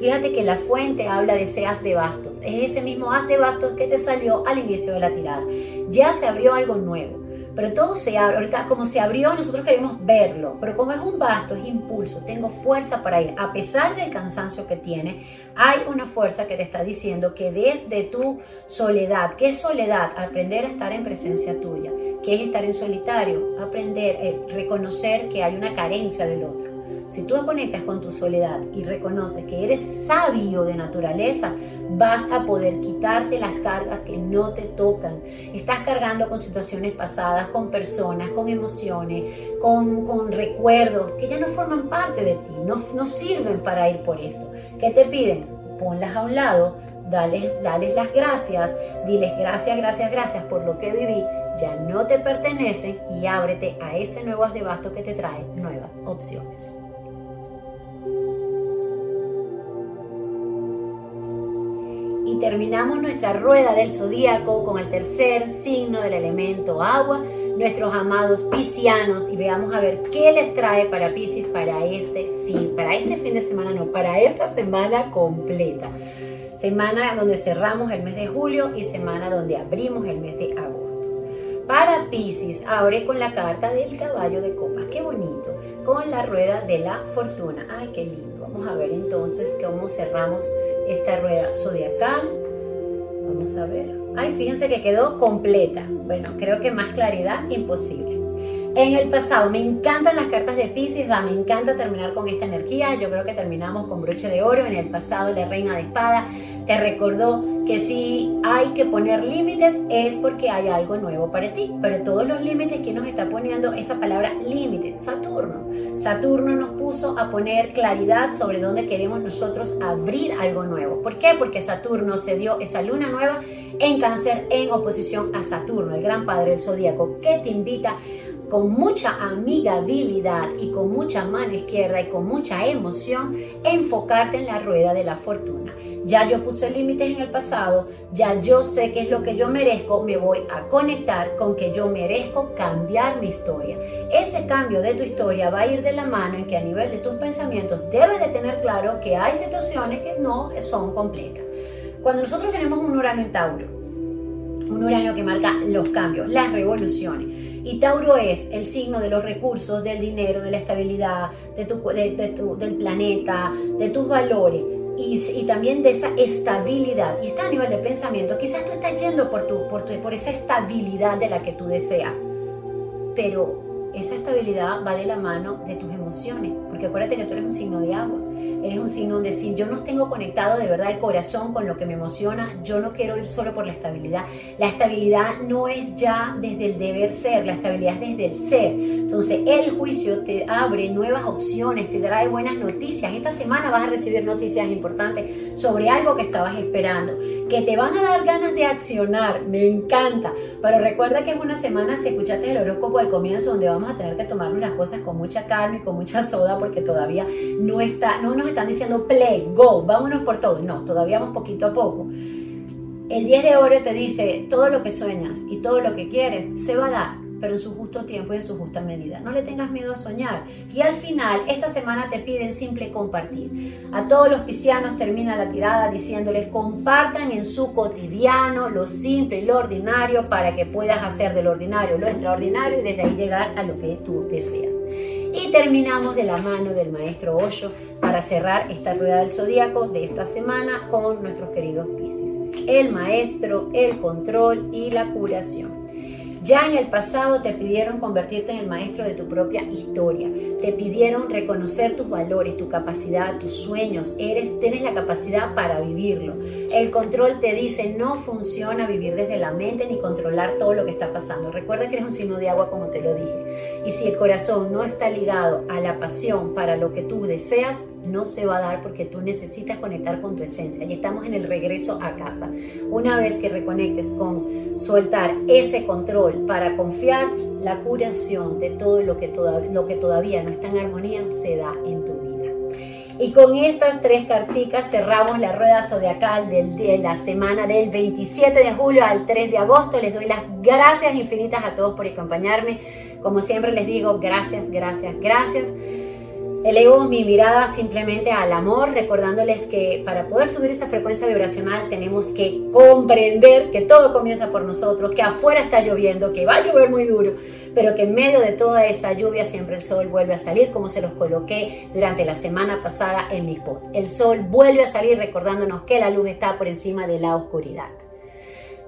Fíjate que la fuente habla de ese as de bastos, es ese mismo as de bastos que te salió al inicio de la tirada. Ya se abrió algo nuevo pero todo se abre. Ahorita, como se abrió, nosotros queremos verlo, pero como es un vasto, es impulso, tengo fuerza para ir. A pesar del cansancio que tiene, hay una fuerza que te está diciendo que desde tu soledad, ¿qué es soledad? Aprender a estar en presencia tuya. ¿Qué es estar en solitario? Aprender, eh, reconocer que hay una carencia del otro si tú conectas con tu soledad y reconoces que eres sabio de naturaleza, vas a poder quitarte las cargas que no te tocan. Estás cargando con situaciones pasadas, con personas, con emociones, con, recuerdos que ya no forman parte de ti, no, no sirven para ir por esto. ¿Qué te piden? Ponlas a un lado, dales, dales las gracias, diles gracias, gracias, gracias por lo que viví ya no te pertenecen y ábrete a ese nuevo debasto que te trae nuevas opciones. y terminamos nuestra rueda del zodíaco con el tercer signo del elemento agua, nuestros amados piscianos y veamos a ver qué les trae para Piscis para este fin, para este fin de semana, no, para esta semana completa. Semana donde cerramos el mes de julio y semana donde abrimos el mes de agosto. Para Piscis, abre con la carta del caballo de copas, qué bonito, con la rueda de la fortuna. Ay, qué lindo. Vamos a ver entonces cómo cerramos esta rueda zodiacal. Vamos a ver. Ay, fíjense que quedó completa. Bueno, creo que más claridad imposible. En el pasado, me encantan las cartas de Pisces, me encanta terminar con esta energía. Yo creo que terminamos con broche de oro. En el pasado, la reina de espada te recordó que si hay que poner límites es porque hay algo nuevo para ti. Pero todos los límites que nos está poniendo esa palabra límite, Saturno. Saturno nos puso a poner claridad sobre dónde queremos nosotros abrir algo nuevo. ¿Por qué? Porque Saturno se dio esa luna nueva en cáncer en oposición a Saturno, el gran padre del zodíaco, que te invita con mucha amigabilidad y con mucha mano izquierda y con mucha emoción, enfocarte en la rueda de la fortuna. Ya yo puse límites en el pasado, ya yo sé qué es lo que yo merezco, me voy a conectar con que yo merezco cambiar mi historia. Ese cambio de tu historia va a ir de la mano en que a nivel de tus pensamientos debes de tener claro que hay situaciones que no son completas. Cuando nosotros tenemos un Urano en Tauro, un Urano que marca los cambios, las revoluciones, y Tauro es el signo de los recursos, del dinero, de la estabilidad, de tu, del planeta, de tus valores. Y, también de esa estabilidad. Y está a nivel de pensamiento. Quizás tú estás yendo por, tu, por, por esa estabilidad de la que tú deseas. Pero esa estabilidad va de la mano de tus emociones. Porque acuérdate que tú eres un signo de agua. Eres un signo donde si yo no tengo conectado de verdad el corazón con lo que me emociona, yo no quiero ir solo por la estabilidad. La estabilidad no es ya desde el deber ser, la estabilidad es desde el ser. Entonces el juicio te abre nuevas opciones, te trae buenas noticias. Esta semana vas a recibir noticias importantes sobre algo que estabas esperando, que te van a dar ganas de accionar. Me encanta. Pero recuerda que es una semana, si escuchaste el horóscopo al comienzo, donde vamos a tener que tomarnos las cosas con mucha calma y con mucha soda porque todavía no está, no nos están diciendo play, go, vámonos por todo. No, todavía vamos poquito a poco. El 10 de oro te dice, todo lo que sueñas y todo lo que quieres se va a dar pero en su justo tiempo y en su justa medida. No le tengas miedo a soñar. Y al final, esta semana te piden simple compartir. A todos los piscianos termina la tirada diciéndoles compartan en su cotidiano lo simple y lo ordinario para que puedas hacer del ordinario lo extraordinario y desde ahí llegar a lo que tú deseas. Y terminamos de la mano del maestro Osho para cerrar esta rueda del zodíaco de esta semana con nuestros queridos Piscis. El maestro, el control y la curación. Ya en el pasado te pidieron convertirte en el maestro de tu propia historia. Te pidieron reconocer tus valores, tu capacidad, tus sueños. Eres, tienes la capacidad para vivirlo. El control te dice no funciona vivir desde la mente ni controlar todo lo que está pasando. Recuerda que eres un signo de agua como te lo dije. Y si el corazón no está ligado a la pasión para lo que tú deseas, no se va a dar porque tú necesitas conectar con tu esencia. Y estamos en el regreso a casa. Una vez que reconectes con soltar ese control, para confiar, la curación de todo lo que, lo que todavía no está en armonía se da en tu vida. Y con estas tres carticas cerramos la rueda zodiacal de la semana del 27 de julio al 3 de agosto. Les doy las gracias infinitas a todos por acompañarme. Como siempre les digo, gracias, gracias, gracias. Elevo mi mirada simplemente al amor, recordándoles que para poder subir esa frecuencia vibracional tenemos que comprender que todo comienza por nosotros, que afuera está lloviendo, que va a llover muy duro, pero que en medio de toda esa lluvia siempre el sol vuelve a salir, como se los coloqué durante la semana pasada en mis posts. El sol vuelve a salir recordándonos que la luz está por encima de la oscuridad.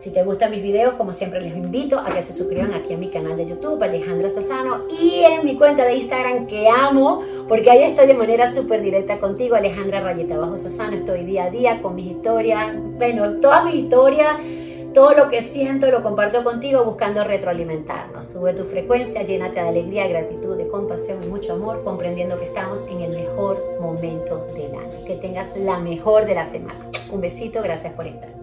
Si te gustan mis videos, como siempre les invito a que se suscriban aquí a mi canal de YouTube, Alejandra Sassano, y en mi cuenta de Instagram que amo, porque ahí estoy de manera súper directa contigo, Alejandra Rayeta Bajo Sassano. Estoy día a día con mis historias, bueno, toda mi historia, todo lo que siento lo comparto contigo buscando retroalimentarnos. Sube tu frecuencia, llénate de alegría, gratitud, de compasión y mucho amor, comprendiendo que estamos en el mejor momento del año. Que tengas la mejor de la semana. Un besito, gracias por estar.